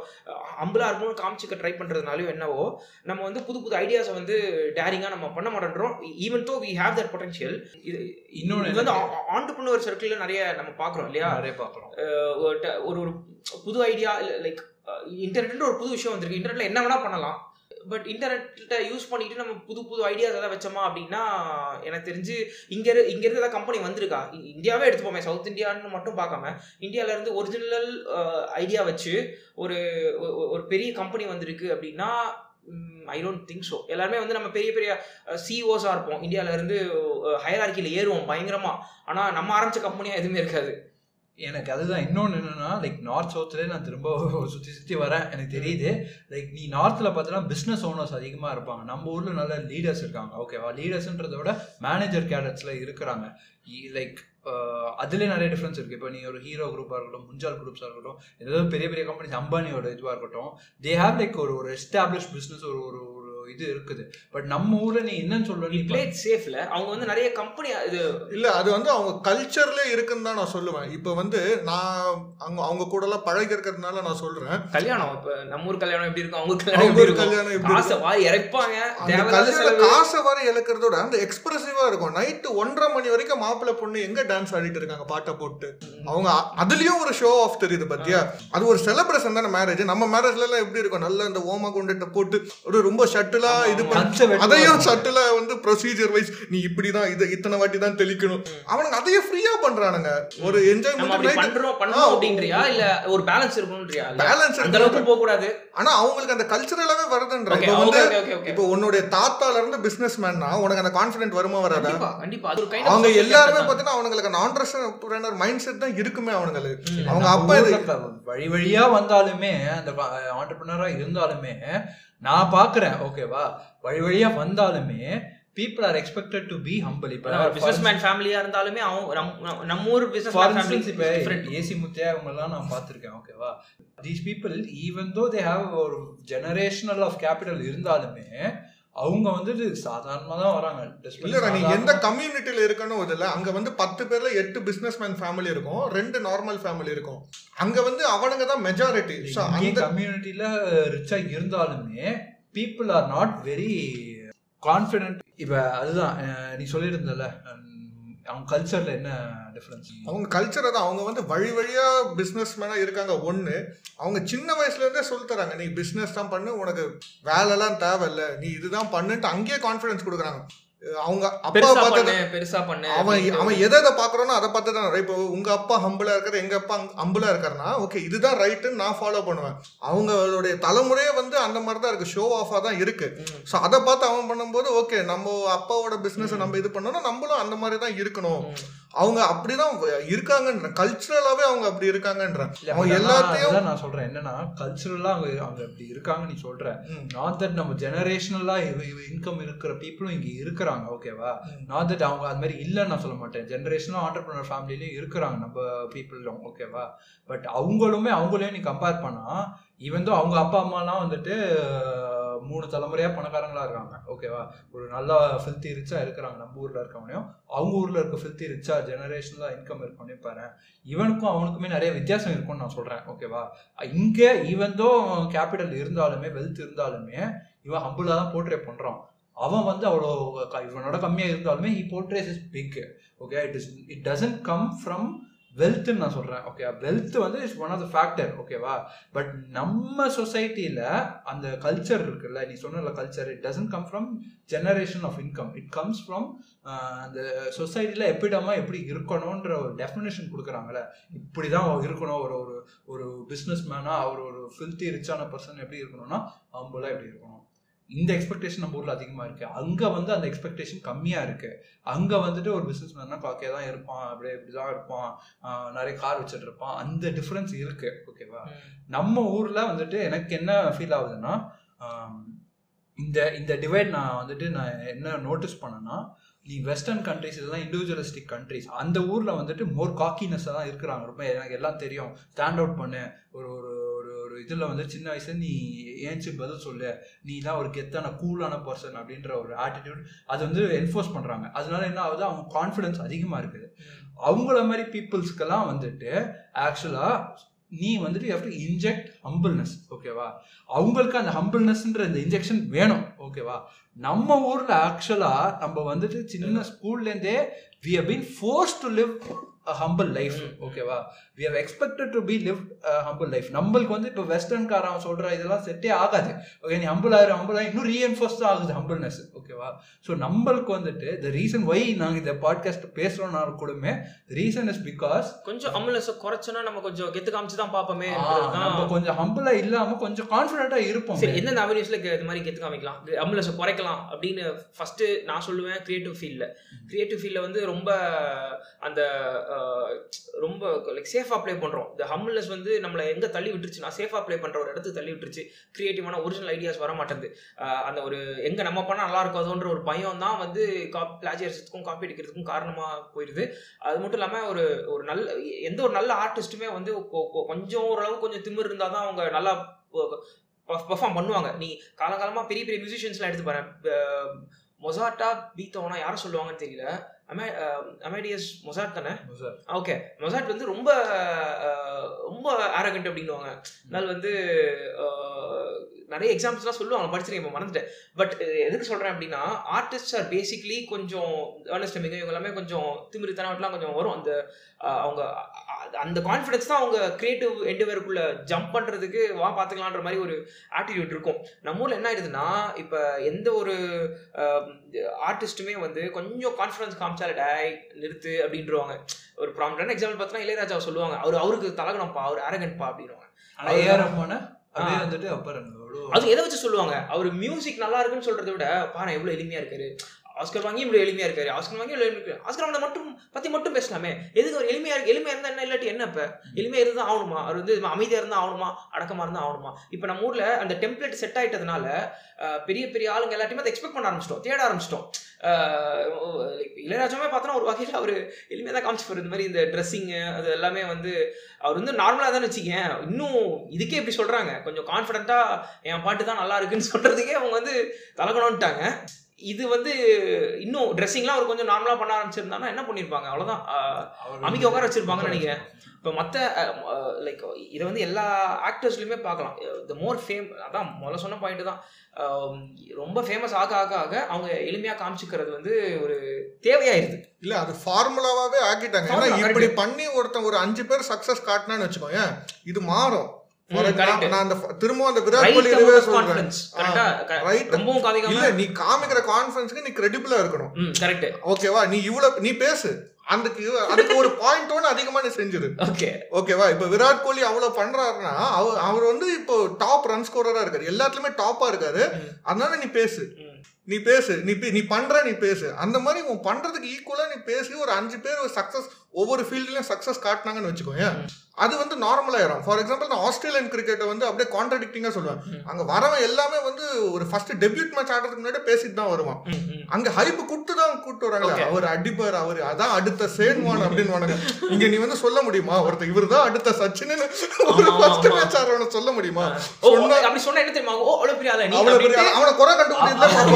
ஹம்பிளாக இருக்கணும்னு காமிச்சிக்க ட்ரை பண்ணுறதுனாலயோ என்னவோ நம்ம வந்து புது புது ஐடியாஸை வந்து டேரிங்காக நம்ம பண்ண மாட்டேன்றோம். Even though we have that potential இது இன்னொன்னு இது வந்து ஆண்டர்பிரினர் சர்க்கிளில் நிறைய நம்ம பார்க்குறோம் இல்லையா? நிறைய பார்க்குறோம். ஒரு ட- ஒரு புது ஐடியா லைக் இன்டர்நெட்னு ஒரு புது விஷயம் வந்திருக்கு. இன்டர்நெட்ல என்ன வேணா பண்ணலாம். பட் இன்டர்நெட்டை யூஸ் பண்ணிட்டு நம்ம புது புது ஐடியாஸ் எதாவது வச்சோமா அப்படின்னா எனக்கு தெரிஞ்சு இங்கே இரு- இங்க இருந்து ஏதாவது கம்பெனி வந்திருக்கா? இந்தியாவே எடுத்துப்போமே சவுத் இந்தியான்னு மட்டும் பார்க்காம இந்தியாவிலேருந்து ஒரிஜினல் ஐடியா வச்சு ஒரு ஒரு பெரிய கம்பெனி வந்திருக்கு அப்படின்னா ஐ டோன்ட் திங்க் ஸோ எல்லாருமே வந்து நம்ம பெரிய பெரிய சிஓஸாக இருப்போம். இந்தியாவிலேருந்து இருந்து ஏறுவோம் பயங்கரமாக ஆனால் நம்ம ஆரம்பித்த கம்பெனியாக எதுவுமே இருக்காது. எனக்கு அதுதான் இன்னொன்று என்னன்னா லைக் நார்த் சவுத்லேயே நான் திரும்ப சுற்றி சுற்றி வரேன். எனக்கு தெரியுது. லைக் நீ நார்த்தில் பார்த்தோன்னா பிஸ்னஸ் ஓனர்ஸ் அதிகமாக இருப்பாங்க. நம்ம ஊரில் நல்ல லீடர்ஸ் இருக்காங்க. ஓகேவா லீடர்ஸ்ன்றதை விட மேனேஜர் கேடட்ஸில் இருக்கிறாங்க. லைக் அதுலேயே நிறைய டிஃப்ரென்ஸ் இருக்குது இப்போ நீ ஒரு ஹீரோ குரூப்பாக இருக்கட்டும் முஞ்சால் குரூப்ஸாக இருக்கட்டும் ஏதாவது பெரிய பெரிய கம்பெனிஸ் அம்பானியோட இதுவாக இருக்கட்டும் தே ஹேவ் லைக் ஒரு ஒரு எஸ்டாப்ளிஷ் பிஸ்னஸ் ஒரு ஒரு இது இருக்குது. பட் நம்ம ஊரில் நீ என்னன்னு சொல்ற நீ சேஃப்ல அவங்க வந்து நிறைய கம்பெனி இது இல்ல அது வந்து அவங்க கல்ச்சர்ல இருக்குன்னு தான் நான் சொல்லுவேன். இப்ப வந்து நான் அவங்க அவங்க கூட எல்லாம் பழகி இருக்கிறதுனால நான் சொல்றேன். கல்யாணம் இப்ப நம்ம ஊர் கல்யாணம் எப்படி இருக்கும்? அவங்க கல்யாணம் எப்படி இருக்கும்? கல்யாணம் எப்படி காசை? வாரி இறைப்பாங்க. அந்த காசை வர இழக்கிறதோட அந்த எக்ஸ்பிரசிவா இருக்கும். நைட்டு ஒன்றரை மணி வரைக்கும் மாப்பிள்ளை பொண்ணு எங்க டான்ஸ் ஆடிட்டு இருக்காங்க? பாட்டை போட்டு. அவங்க அதுலயும் ஒரு ஷோ ஆஃப் தெரியுது பாத்தியா? அது ஒரு செலிப்ரேஷன் தானே மேரேஜ் நம்ம மேரேஜ்ல எல்லாம் எப்படி இருக்கும்? நல்ல இந்த ஓம குண்டத்தை போட்டு ஒரு ரொம்ப ஷட்டிலா இது. அதையும் சட்டுல வந்து ப்ரொசீஜர் வைஸ் நீ இப்படிதான் இதை இத்தனை வாட்டி தான் தெளிக்கணும். அவனுங்க அதையே ஃப்ரீயா பண்றானுங்க. ஒரு பண்றோம் பண்ணணும் அப்படின்றியா? இல்ல ஒரு பேலன்ஸ் இருக்கணும்ன்றியா? பேலன்ஸ் அந்த அளவுக்கு போக கூடாது ஆனா அவங்களுக்கு அந்த கல்ச்சரலாவே வருதுன்ற. இப்போ வந்து ஓகே ஓகே ஓகே இப்போ உன்னுடைய தாத்தால இருந்து பிசினஸ் மேன்னா உனக்கு அந்த கான்பிடன்ட் வருமா வராதா? கண்டிப்பா அது ஒரு அவங்க எல்லாருமே. பாத்தீங்கன்னா அவங்களுக்கு அந்த ஆண்டர்பிரினர் மைண்ட் செட் தான் இருக்குமே அவங்களுக்கு. அவங்க அப்பா வழி வழியா வந்தாலுமே அந்த ஆண்டர்பிரினரா இருந்தாலுமே நான் பாக்குறேன் ஓகேவா வழி வழியா வந்தாலுமே people are expected to be humble இப்ப பிசினஸ் மேன் ஃபேமிலியா இருந்தாலுமே அவங்க நம்ம- ஊர் பிசினஸ் மேன் இன்ஸ்டன்ஸ் இப்ப ஏசி முத்தையா அவங்க எல்லாம் நான் பார்த்திருக்கேன். ஓகேவா these people even though they have ஒரு ஜெனரேஷனல் ஆஃப் கேபிட்டல் இருந்தாலுமே அவங்க வந்துட்டு சாதாரணமா தான் வராங்க. இல்லடா நீ எந்த கம்யூனிட்டில இருக்கணும் இதுல அங்க வந்து பத்து பேர்ல எட்டு பிசினஸ் மேன் ஃபேமிலி இருக்கும். ரெண்டு நார்மல் ஃபேமிலி இருக்கும். அங்க வந்து அவனுங்க தான் மெஜாரிட்டி அந்த கம்யூனிட்டியில ரிச்சா இருந்தாலுமே people are not very confident இப்ப அதுதான் நீ சொல்லியிருந்தல அவங்க கல்ச்சர்ல என்ன டிஃபரன்ஸ் அவங்க கல்ச்சரை தான். அவங்க வந்து வழி வழியா பிசினஸ் மேனா இருக்காங்க. ஒண்ணு அவங்க சின்ன வயசுல இருந்தே சொல்லி தராங்க. நீ பிசினஸ் தான் பண்ணு உனக்கு வேலைலாம் தேவையில்ல. நீ இதுதான் பண்ணுன்ட்டு அங்கேயே கான்ஃபிடன்ஸ் கொடுக்குறாங்க. அவங்க அப்பா பார்த்து பெருசா பண்ணு. அவன் அவன் எதை எதை பாக்குறானோ அதை பார்த்து தான். இப்போ உங்க அப்பா ஹம்பிளா இருக்காரு எங்க அப்பா ஹம்பிளா இருக்காருன்னா ஓகே இதுதான் ரைட்டுன்னு நான் ஃபாலோ பண்ணுவேன். அவங்களுடைய தலைமுறையே வந்து அந்த மாதிரி தான் இருக்கு. ஷோ ஆஃபா தான் இருக்கு. ஸோ அதை பார்த்து அவன் பண்ணும்போது ஓகே நம்ம அப்பாவோட பிசினஸ் நம்ம இது பண்ணோம்னா நம்மளும் அந்த மாதிரி தான் இருக்கணும். அவங்க அப்படிதான் இருக்காங்கன்ற கல்ச்சுரலாவே அவங்க அப்படி இருக்காங்கன்ற. இல்ல, அவங்க எல்லாத்தையும் நான் சொல்றேன். என்னன்னா கல்ச்சுரலா அவங்க அவங்க அப்படி இருக்காங்க நீ சொல்ற. நாட் தட் நம்ம ஜெனரேஷனலா இன்கம் இருக்கிற பீப்புளும் இங்க இருக்கிறாங்க ஓகேவா. நாட் தட் அவங்க அது மாதிரி இல்லைன்னு நான் சொல்ல மாட்டேன். ஜெனரேஷனல் ஆண்டர்பிரினர் ஃபேமிலிலையும் இருக்கிறாங்க நம்ம பீப்புளும் ஓகேவா பட் அவங்களுமே அவங்களையும் நீ கம்பேர் பண்ணா ஈவன் தோ அவங்க அப்பா அம்மாலாம் வந்துட்டு மூணு தலைமுறையா பணக்காரங்களா இருக்காங்க. ஓகேவா ஒரு நல்லா ஃபில்த்தி ரிச்சா இருக்கிறாங்க. நம்ம ஊர்ல இருக்கவனையும் அவங்க ஊர்ல இருக்க ஃபில்த்தி ரிச்சா ஜெனரேஷனலா இன்கம் இருக்கவனே பாரு இவனுக்கும் அவனுக்குமே நிறைய வித்தியாசம் இருக்கும்னு நான் சொல்றேன். ஓகேவா இங்க ஈவன் தோ கேபிட்டல் இருந்தாலுமே வெல்த் இருந்தாலுமே இவன் ஹம்புலா தான் போர்ட்ரே பண்றான். அவன் வந்து அவ்வளோ க- இவனோட கம்மியாக இருந்தாலுமே he portrays is big okay it is it doesn't come from வெல்த்னு நான் சொல்கிறேன் ஓகே வெல்த் வந்து is one of the factor ஓகேவா பட் நம்ம சொசைட்டியில் அந்த கல்ச்சர் இருக்குல்ல நீ சொன்ன culture it doesn't come from generation of income it comes from அந்த சொசைட்டியில் எப்பிடமா எப்படி இருக்கணுன்ற ஒரு டெஃபினேஷன் கொடுக்குறாங்கல்ல. இப்படிதான் இருக்கணும் ஒரு ஒரு ஒரு பிஸ்னஸ் மேனாக அவர் ஒரு ஃபில்த்தி ரிச்சான பர்சன் எப்படி இருக்கணும்னா அவங்களா எப்படி இருக்கணும்? இந்த எக்ஸ்பெக்டேஷன் நம்ம ஊர்ல அதிகமா இருக்கு. அங்க வந்து அந்த எக்ஸ்பெக்டேஷன் கம்மியா இருக்கு. அங்க வந்துட்டு ஒரு பிசினஸ் மேனா காக்கே தான் இருப்பான். அப்படியே இப்படிதான் இருப்பான். ஆஹ் நிறைய கார் வச்சுட்டு இருப்பான் அந்த டிஃபரன்ஸ் இருக்கு. ஓகேவா நம்ம ஊர்ல வந்துட்டு எனக்கு என்ன ஃபீல் ஆகுதுன்னா இந்த இந்த டிவைட் நான் வந்துட்டு நான் என்ன நோட்டீஸ் பண்ணேன்னா நீ வெஸ்டர்ன் கண்ட்ரிஸ் இதெல்லாம் இண்டிவிஜுவலிஸ்டிக் கண்ட்ரிஸ் அந்த ஊர்ல வந்துட்டு மோர் காக்கினஸ்ஸாக தான் இருக்கிறாங்க. ரொம்ப எனக்கு எல்லாம் தெரியும். ஸ்டாண்ட் அவுட் பண்ணு. ஒரு ஒரு ஒரு இதில் வந்து சின்ன வயசுல நீ ஏன்ச்சு பதில் சொல்லு. நீ தான் ஒரு கெத்தான கூலான பர்சன் அப்படின்ற ஒரு ஆட்டிடியூட் அது வந்து என்ஃபோர்ஸ் பண்ணுறாங்க அதனால என்ன ஆகுது? அவங்க கான்ஃபிடன்ஸ் அதிகமாக இருக்குது. அவங்கள மாதிரி பீப்புள்ஸ்க்கெல்லாம் வந்துட்டு ஆக்சுவலாக நீ வந்துட்டு யூ டு இன்ஜெக்ட் ஹம்பிள்னஸ் ஓகேவா அவங்களுக்கு அந்த ஹம்பிள்னஸ்ன்ற இந்த இன்ஜெக்ஷன் வேணும் ஓகேவா நம்ம ஊரில் ஆக்சுவலாக நம்ம வந்துட்டு சின்ன ஸ்கூல்லேருந்தே we have been force to live humble life. ஓகேவா we? Have expected to be live humble life நம்மளுக்கு வந்து இப்போ வெஸ்டர்ன் காரன் சொல்ற இதெல்லாம் செட்டே ஆகாது. ஓகே நீ ஹம்பிள் ஆயிரம் ஹம்பிள் ஆயிரம் இன்னும் ரீஎன்ஃபோர்ஸ் தான் ஆகுது ஹம்பிள்னஸ் ஓகேவா ஸோ நம்மளுக்கு வந்துட்டு த ரீசன் ஒய் நாங்கள் இந்த பாட்காஸ்ட் பேசுகிறோம்னா கூடமே ரீசன் இஸ் பிகாஸ் கொஞ்சம் அம்புலன்ஸ் குறைச்சோன்னா நம்ம கொஞ்சம் கெத்து காமிச்சு தான் பார்ப்போமே நம்ம கொஞ்சம் ஹம்பிளா இல்லாம கொஞ்சம் கான்ஃபிடென்ட்டா இருப்போம். சரி எந்தெந்த அவென்யூஸ்ல இது மாதிரி கெத்து காமிக்கலாம்? அம்புலன்ஸை குறைக்கலாம் அப்படின்னு ஃபர்ஸ்ட் நான் சொல்லுவேன் கிரியேட்டிவ் ஃபீல்டில் கிரியேட்டிவ் ஃபீல்டில் வந்து ரொம்ப அந்த ரொம்ப லைக் சேஃபாக ப்ளே பண்ணுறோம் இந்த ஹம்லஸ் வந்து நம்மளை எங்கே தள்ளி விட்டுருச்சு நான் சேஃபாக ப்ளே பண்ணுற ஒரு இடத்துக்கு தள்ளி விட்டுருச்சு. க்ரியேட்டிவான ஒரிஜினல் ஐடியாஸ் வர மாட்டேங்குது. அந்த ஒரு எங்கே நம்ம பண்ணால் நல்லா இருக்காதோன்ற ஒரு பயம் தான் வந்து காப் பிளாஜியர்ஸுக்கும் காப்பி அடிக்கிறதுக்கும் காரணமாக போயிடுது அது மட்டும் இல்லாமல் ஒரு ஒரு நல்ல எந்த ஒரு நல்ல ஆர்டிஸ்ட்டுமே வந்து கொஞ்சம் ஓரளவு கொஞ்சம் திமிர் இருந்தால் தான் அவங்க நல்லா பர்ஃபார்ம் பண்ணுவாங்க. நீ காலங்காலமாக பெரிய பெரிய மியூசிஷியன்ஸ்லாம் எடுத்து பாரு மொசாட்டா பீத்தோனா யாரும் சொல்லுவாங்கன்னு தெரியல. அமேடியஸ் மொசாட் தானே? ஓகே. மொசாட் வந்து ரொம்ப ரொம்ப ஆரகண்ட் அப்படின்னுவாங்க. அதனால வந்து நிறைய எக்ஸாம்பிள்ஸ்லாம் சொல்லுவாங்க. படிச்சிருக்கேன் இப்போ மறந்துட்டேன். பட் எதுக்கு சொல்கிறேன் அப்படின்னா ஆர்டிஸ்ட் ஆர் பேசிக்லி கொஞ்சம் ஏர்னஸ்ட் மிக இவங்க எல்லாமே கொஞ்சம் திமிரித்தனம்லாம் கொஞ்சம் வரும். அந்த அவங்க அந்த கான்ஃபிடன்ஸ் தான் அவங்க கிரியேட்டிவ் எண்டுவருக்குள்ள ஜம்ப் பண்ணுறதுக்கு வா பார்த்துக்கலான்ற மாதிரி ஒரு ஆட்டிடியூட் இருக்கும். நம்ம ஊரில் என்ன ஆயிடுதுன்னா இப்போ எந்த ஒரு ஆர்டிஸ்ட்டுமே வந்து கொஞ்சம் கான்ஃபிடன்ஸ் காமிச்சாலே டேய் நிறுத்து அப்படின்றவாங்க. ஒரு ப்ராம்டான எக்ஸாம்பிள் பார்த்தோன்னா இளையராஜா சொல்லுவாங்க. அவர் அவருக்கு தலகணம்ப்பா அவர் அரகன்ப்பா அப்படின்னுவாங்க. ஆனா ஏஆர் ரஹ்மான அப்படியே வந்துட்டு அப்புறம் எவ்வளோ அது எதை வச்சு சொல்லுவாங்க? அவர் மியூசிக் நல்லா இருக்குன்னு சொல்றதை விட பாரு எவ்வளவு எளிமையா இருக்காரு. ஆஸ்கர் வாங்கி இவ்வளவு எளிமையா இருக்காரு. ஆஸ்கர் வாங்கி இவ்வளவு எளிமையா இருக்காரு. ஆஸ்கர் வாங்க மட்டும் பத்தி மட்டும் பேசலாமே. எதுக்கு அவர் எளிமையா இருக்கு எளிமையா இருந்தா என்ன இல்லாட்டி என்ன இப்ப? எளிமையா இருந்தா ஆகணுமா? அவர் வந்து அமைதியா இருந்தா ஆகணுமா? அடக்கமா இருந்தா ஆகணுமா? இப்ப நம்ம ஊர்ல அந்த டெம்ப்ளேட் செட் ஆயிட்டதுனால அஹ், பெரிய பெரிய ஆளுங்க எல்லாத்தையுமே அதை எக்ஸ்பெக்ட் பண்ண ஆரம்பிச்சிட்டோம். தேட ஆரம்பிச்சிட்டோம். லைக் இளையராஜாவே பார்த்தோன்னா ஒரு வகையில் அவர் எளிமையாக தான் காமிச்சு இந்த மாதிரி இந்த ட்ரெஸ்ஸிங்கு அது எல்லாமே வந்து அவர் வந்து நார்மலாக தான் வச்சுக்கேன். இன்னும் இதுக்கே இப்படி சொல்கிறாங்க கொஞ்சம் கான்ஃபிடென்ட்டாக என் பாட்டு தான் நல்லா இருக்குன்னு சொல்கிறதுக்கே அவங்க வந்து தலகணும்ட்டாங்க இது வந்து இன்னும் ட்ரெஸ்ஸிங்லாம் அவர் கொஞ்சம் நார்மலாக பண்ண ஆரம்பிச்சிருந்தாங்கன்னா என்ன பண்ணியிருப்பாங்க அவ்வளோதான் அமைக்க உட்கார வச்சிருப்பாங்கன்னு நினைக்கிறேன். இப்போ மற்ற லைக் இதை வந்து எல்லா ஆக்டர்ஸ்லையுமே பார்க்கலாம். த மோர் ஃபேம் அதான் முதல்ல சொன்ன பாயிண்ட் தான். ரொம்ப ஃபேமஸ் ஆக ஆக ஆக அவங்க எளிமையாக காமிச்சிக்கிறது வந்து ஒரு தேவையாயிருது. இல்ல அது ஃபார்முலாவாவே ஆக்கிட்டாங்க. இப்படி பண்ணி ஒருத்தன் ஒரு அஞ்சு பேர் சக்சஸ் காட்டினான்னு வச்சுக்கோங்க இது மாறும். நீ காமிக்கிற கான்ஃபிடன்ஸ்க்கு நீ கிரெடிபிளா இருக்கணும். கரெக்ட் ஓகேவா நீ இவ்வளவு நீ பேசு. அதுக்கு அதுக்கு ஒரு பாயிண்ட் ஒன்று அதிகமா நீ செஞ்சிரு. ஓகே ஓகேவா இப்ப விராட் கோலி அவ்வளவு பண்றாருன்னா அவர் அவர் வந்து இப்போ டாப் ரன் ஸ்கோரரா இருக்காரு. எல்லாத்துலயுமே டாப்பா இருக்காரு. அதனால நீ பேசு. நீ பேசு. நீ நீ பண்ற நீ பேசு. அந்த மாதிரி உன் பண்றதுக்கு ஈக்குவலா நீ பேசி ஒரு அஞ்சு பேர் சக்சஸ் ஒவ்வொரு ஃபீல்ட்லயும் சக்சஸ் காட்டினாங்கன்னு வச்சுக்கோங்க. அது வந்து நார்மல் ஆயிரும் ஃபார் எக்ஸாம்பிள் நான் ஆஸ்திரேலியன் கிரிக்கெட்டை வந்து அப்படியே கான்ட்ரடிக்டிங்கா சொல்லுவேன். அங்க வரவன் எல்லாமே வந்து ஒரு ஃபர்ஸ்ட் டெபியூட் மேட்ச் ஆடுறதுக்கு முன்னாடி பேசிட்டு தான் வருவான். அங்க ஹைப் கூட்டு தான் கூட்டு வராங்க. அவர் அடிப்பார் அவர் அதான் அடுத்த சேன்வான் அப்படின்னு வானுங்க இங்க நீ வந்து சொல்ல முடியுமா ஒருத்தர் இவர் தான் அடுத்த சச்சின் ஒரு ஃபர்ஸ்ட். மேட்ச் ஆடுறவன சொல்ல முடியுமா அப்படி சொன்னா என்ன தெரியுமா ஓ அவ்வளவு பெரிய ஆளா பெரிய அவனை குறை.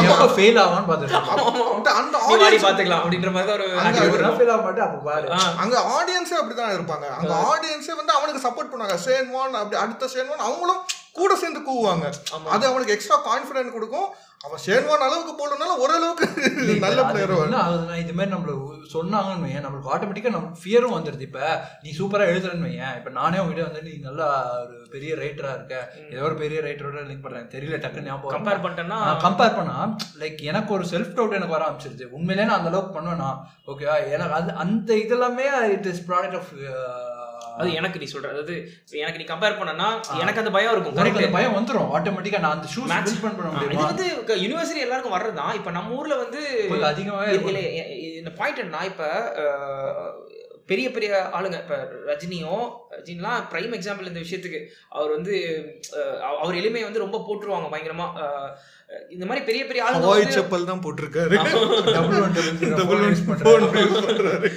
எப்போ ஃபெயில் ஆவான்னு பார்த்துட்டு அந்த audience- பாத்துக்கலாம் அப்படின்ற மாதிரி ஒரு. ஃபெயில் ஆக மாட்டேன் அப்போ பாரு அங்க ஆடியன்ஸே அப்படிதான் இருப்பாங்க. அங்க ஆடியன்ஸே வந்து அவனுக்கு சப்போர்ட் பண்ணுவாங்க. சேன்வான் அப்படி அடுத்த சேன்வான் அவங்களும் கூட சேர்ந்து கூவுவாங்க. அது அவனுக்கு எக்ஸ்ட்ரா கான்ஃபிடன்ட் கொடுக்கும். அவன் சேன்வான் அளவுக்கு போடணும்னாலும் ஓரளவுக்கு நல்ல பிளேயர் ஆகுதுன்னா இது மாதிரி நம்மள சொன்னாங்கன்னு வையன். நம்மளுக்கு ஆட்டோமேட்டிக்கா நம்ம ஃபியரும் வந்துருது. இப்ப நீ சூப்பரா எழுதுறன்னு வையன். இப்ப நானே உங்ககிட்ட வந்து நீ நல்லா ஒரு பெரிய ரைட்டரா இருக்க. ஏதோ ஒரு பெரிய ரைட்டரோட லிங்க் பண்றேன். தெரியல டக்குன்னு ஞாபகம் கம்பேர் பண்ணிட்டேன்னா கம்பேர் பண்ணா லைக் எனக்கு ஒரு செல்ஃப் டவுட் எனக்கு வர ஆரம்பிச்சிருச்சு உண்மையிலே நான் அந்த அளவுக்கு பண்ணுவேனா? ஓகேவா எனக்கு அது அந்த இதெல்லாமே இட் இஸ் ப்ராடக்ட் ஆஃப் அது எனக்கு நீ சொல்ற அதாவது எனக்கு நீ கம்பேர் பண்ணனா எனக்கு அந்த பயம் இருக்கும் கரெக்ட் அந்த பயம் வந்துரும் ஆட்டோமேட்டிக்கா நான் அந்த ஷூஸ் Match- பில்ட் பண்ண இது முடியுமா? வந்து யூனிவர்சிட்டி எல்லாருக்கும் வர்றதுதான். இப்ப நம்ம ஊர்ல வந்து அதிகமாவே இல்ல, இந்த பாயிண்ட் என்ன இப்ப பெரிய பெரிய ஆளுங்க. இப்ப ரஜினியோ ரஜினிலாம் பிரைம் எக்ஸாம்பிள் இந்த விஷயத்துக்கு. அவர் வந்து அவர் எளிமையை வந்து ரொம்ப போட்டுருவாங்க பயங்கரமா. இந்த மாதிரி பெரிய பெரிய ஆளுங்க ஹவாய் செப்பல் தான் போட்டிருக்காரு. டபுள் ஒன் டபுள் use பண்றாரு.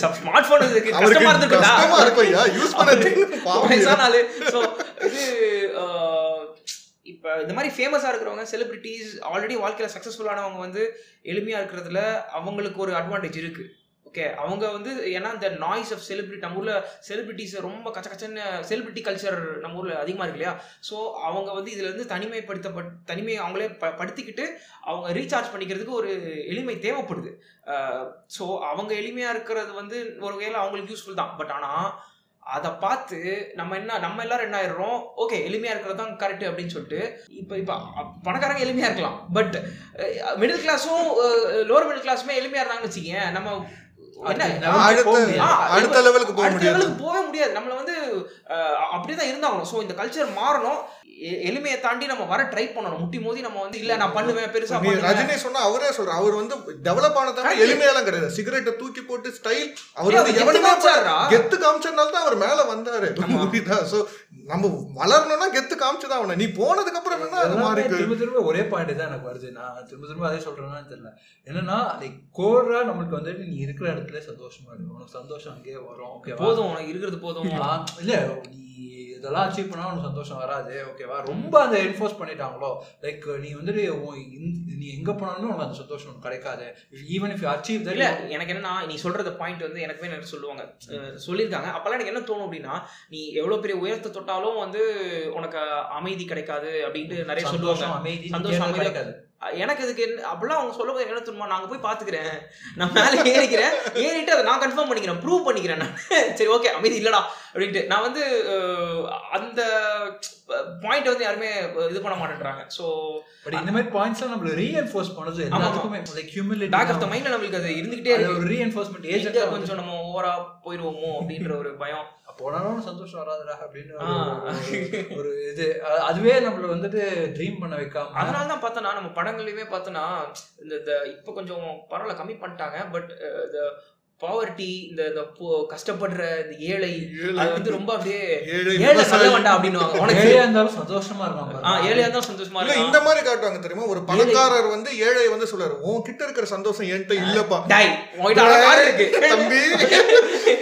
ஸ்மார்ட் போன் அவருக்கு கஷ்டமா இருந்திருக்குடா கஷ்டமா இருக்கும். ஐயா யூஸ் பண்ணது. பாவம். ஐயா. வயசான ஆளு ஸோ இது இப்ப இந்த மாதிரி ஃபேமஸா இருக்கிறவங்க செலிபிரிட்டிஸ் ஆல்ரெடி வாழ்க்கையில சக்சஸ்ஃபுல்லானவங்க வந்து எளிமையா இருக்கிறதுல அவங்களுக்கு ஒரு அட்வான்டேஜ் இருக்கு. ஓகே அவங்க வந்து ஏன்னா இந்த நாய்ஸ் ஆஃப் செலிபிரிட்டி நம்ம ஊரில் செலிபிரிட்டிஸ் ரொம்ப கச்ச கச்சன்னு செலிபிரிட்டி கல்ச்சர் நம்ம ஊரில் அதிகமாக இருக்கு இல்லையா? ஸோ அவங்க வந்து இதுலேருந்து தனிமைப்படுத்தப்பட் தனிமையை அவங்களே ப படுத்திக்கிட்டு அவங்க ரீசார்ஜ் பண்ணிக்கிறதுக்கு ஒரு எளிமை தேவைப்படுது. ஸோ அவங்க எளிமையாக இருக்கிறது வந்து ஒரு வகையில் அவங்களுக்கு யூஸ்ஃபுல் தான். பட் ஆனால் அதை பார்த்து நம்ம என்ன நம்ம எல்லாரும் என்ன ஆயிடுறோம்? ஓகே எளிமையாக இருக்கிறது தான் கரெக்ட் அப்படின்னு சொல்லிட்டு இப்போ இப்போ பணக்காரங்க எளிமையாக இருக்கலாம். பட் மிடில் கிளாஸும் லோவர் மிடில் கிளாஸுமே எளிமையாக இருந்தாங்கன்னு வச்சுக்கேன் நம்ம அடுத்த லெவலுக்கு போக முடியாது. நம்மள வந்து அஹ், அப்படிதான் இருந்தாகணும். ஸோ இந்த கல்ச்சர் மாறணும். எளிமையை தாண்டி நம்ம வர ட்ரை பண்ணணும். முட்டி மோதி நம்ம வந்து இல்ல நான் பண்ணுவேன் பெருசா ரஜினி சொன்னா அவரே சொல்ற. அவர் வந்து டெவலப் ஆனதால. எளிமையெல்லாம் கிடையாது. சிகரெட்டை தூக்கி போட்டு ஸ்டைல் அவர் வந்து எவனுமே கெத்து காமிச்சதுனால தான் அவர் மேல வந்தாரு. புரியுதா? சோ நம்ம வளரணும்னா கெத்து காமிச்சுதான் அவனை நீ போனதுக்கு அப்புறம் என்ன அது மாறி திரும்ப திரும்ப ஒரே பாயிண்ட் தான் எனக்கு வருது. நான் திரும்ப திரும்ப அதே சொல்றேன்னு தெரியல. என்னன்னா லைக் கோரா நம்மளுக்கு வந்துட்டு நீ இருக்கிற இடத்துல சந்தோஷமா இருக்கும் உனக்கு சந்தோஷம் அங்கேயே வரும். போதும் உனக்கு இருக்கிறது போதும் இல்ல நீ இதெல்லாம் அச்சீவ் பண்ணா உனக்கு சந்தோஷம் வராது. ஓகேவா ரொம்ப அந்த என்ஃபோர்ஸ் பண்ணிட்டாங்களோ? லைக் நீ வந்துட்டு நீ எங்க போனாலுமே உனக்கு அந்த சந்தோஷம் உனக்கு கிடைக்காது. ஈவன் இஃப் அச்சீவ் இல்ல எனக்கு என்னன்னா நீ சொல்றது பாயிண்ட் வந்து எனக்குமே நிறைய சொல்லுவாங்க. சொல்லியிருக்காங்க. அப்பெல்லாம் எனக்கு என்ன தோணும் அப்படின்னா நீ எவ்வளவு பெரிய உயரத்தை தொட்டாலும் வந்து உனக்கு அமைதி கிடைக்காது அப்படின்ட்டு நிறைய சொல்லுவாங்க. அமைதி சந்தோஷம். கிடைக்காது. எனக்கு இதுக்கு அப்படிலாம் அவங்க சொல்லும்போது என்ன தெரியுமா நாங்க போய் பாத்துக்கிறேன் நான் மேலே ஏறிக்கிறேன். ஏறிட்டு அதை நான் கன்ஃபார்ம் பண்ணிக்கிறேன். ப்ரூவ் பண்ணிக்கிறேன் நான். சரி ஓகே அமைதி இல்லடா அப்படின்ட்டு. நான் வந்து அந்த பாயிண்ட் வந்து யாருமே இது பண்ண மாட்டேன்றாங்க. ஸோ பட் இந்த மாதிரி பாயிண்ட்ஸ் நம்மள ரீஎன்ஃபோர்ஸ் பண்ணுது. எல்லாத்துக்குமே. Like humility back of the மைண்ட்ல நம்மளுக்கு அது இருந்துகிட்டே இருக்கு. ஒரு ரீஎன்ஃபோர்ஸ்மெண்ட் ஏஜென்ட் கொஞ்சம் நம்ம ஓவரா போயிருவோமோ அப்படின்ற ஒரு பயம். போனாலும் சந்தோஷம் வராதுடா அப்படின்னு. ஒரு- இது அதுவே நம்மள வந்துட்டு ட்ரீம் பண்ண வைக்காம அதனால தான் பார்த்தோன்னா நம்ம படங்கள்லையுமே பார்த்தோன்னா இந்த இப்போ கொஞ்சம் பரவாயில்ல கம்மி பண்ணிட்டாங்க பட் பாவர்ட்டி இந்த இந்த போ- கஷ்டப்படுற இந்த ஏழை ஏழை. அது வந்து ரொம்ப அப்படியே ஏழை. நல்லவன்டா அப்படின்னுவாங்க. உனக்கு ஏழையா இருந்தாலும் சந்தோஷமா இருக்கான் ஆ பாருங்க. ஏழையா இருந்தாலும் சந்தோஷமா இல்ல இருக்கான் இந்த மாதிரி காட்டுவாங்க தெரியுமா? ஒரு பணக்காரர் வந்து ஏழை வந்து சொல்றாரு உன் கிட்ட இருக்கிற சந்தோஷம் என்கிட்ட இல்லப்பா. டாய் உன்கிட்ட அழகா கார் இருக்கு. தம்பி.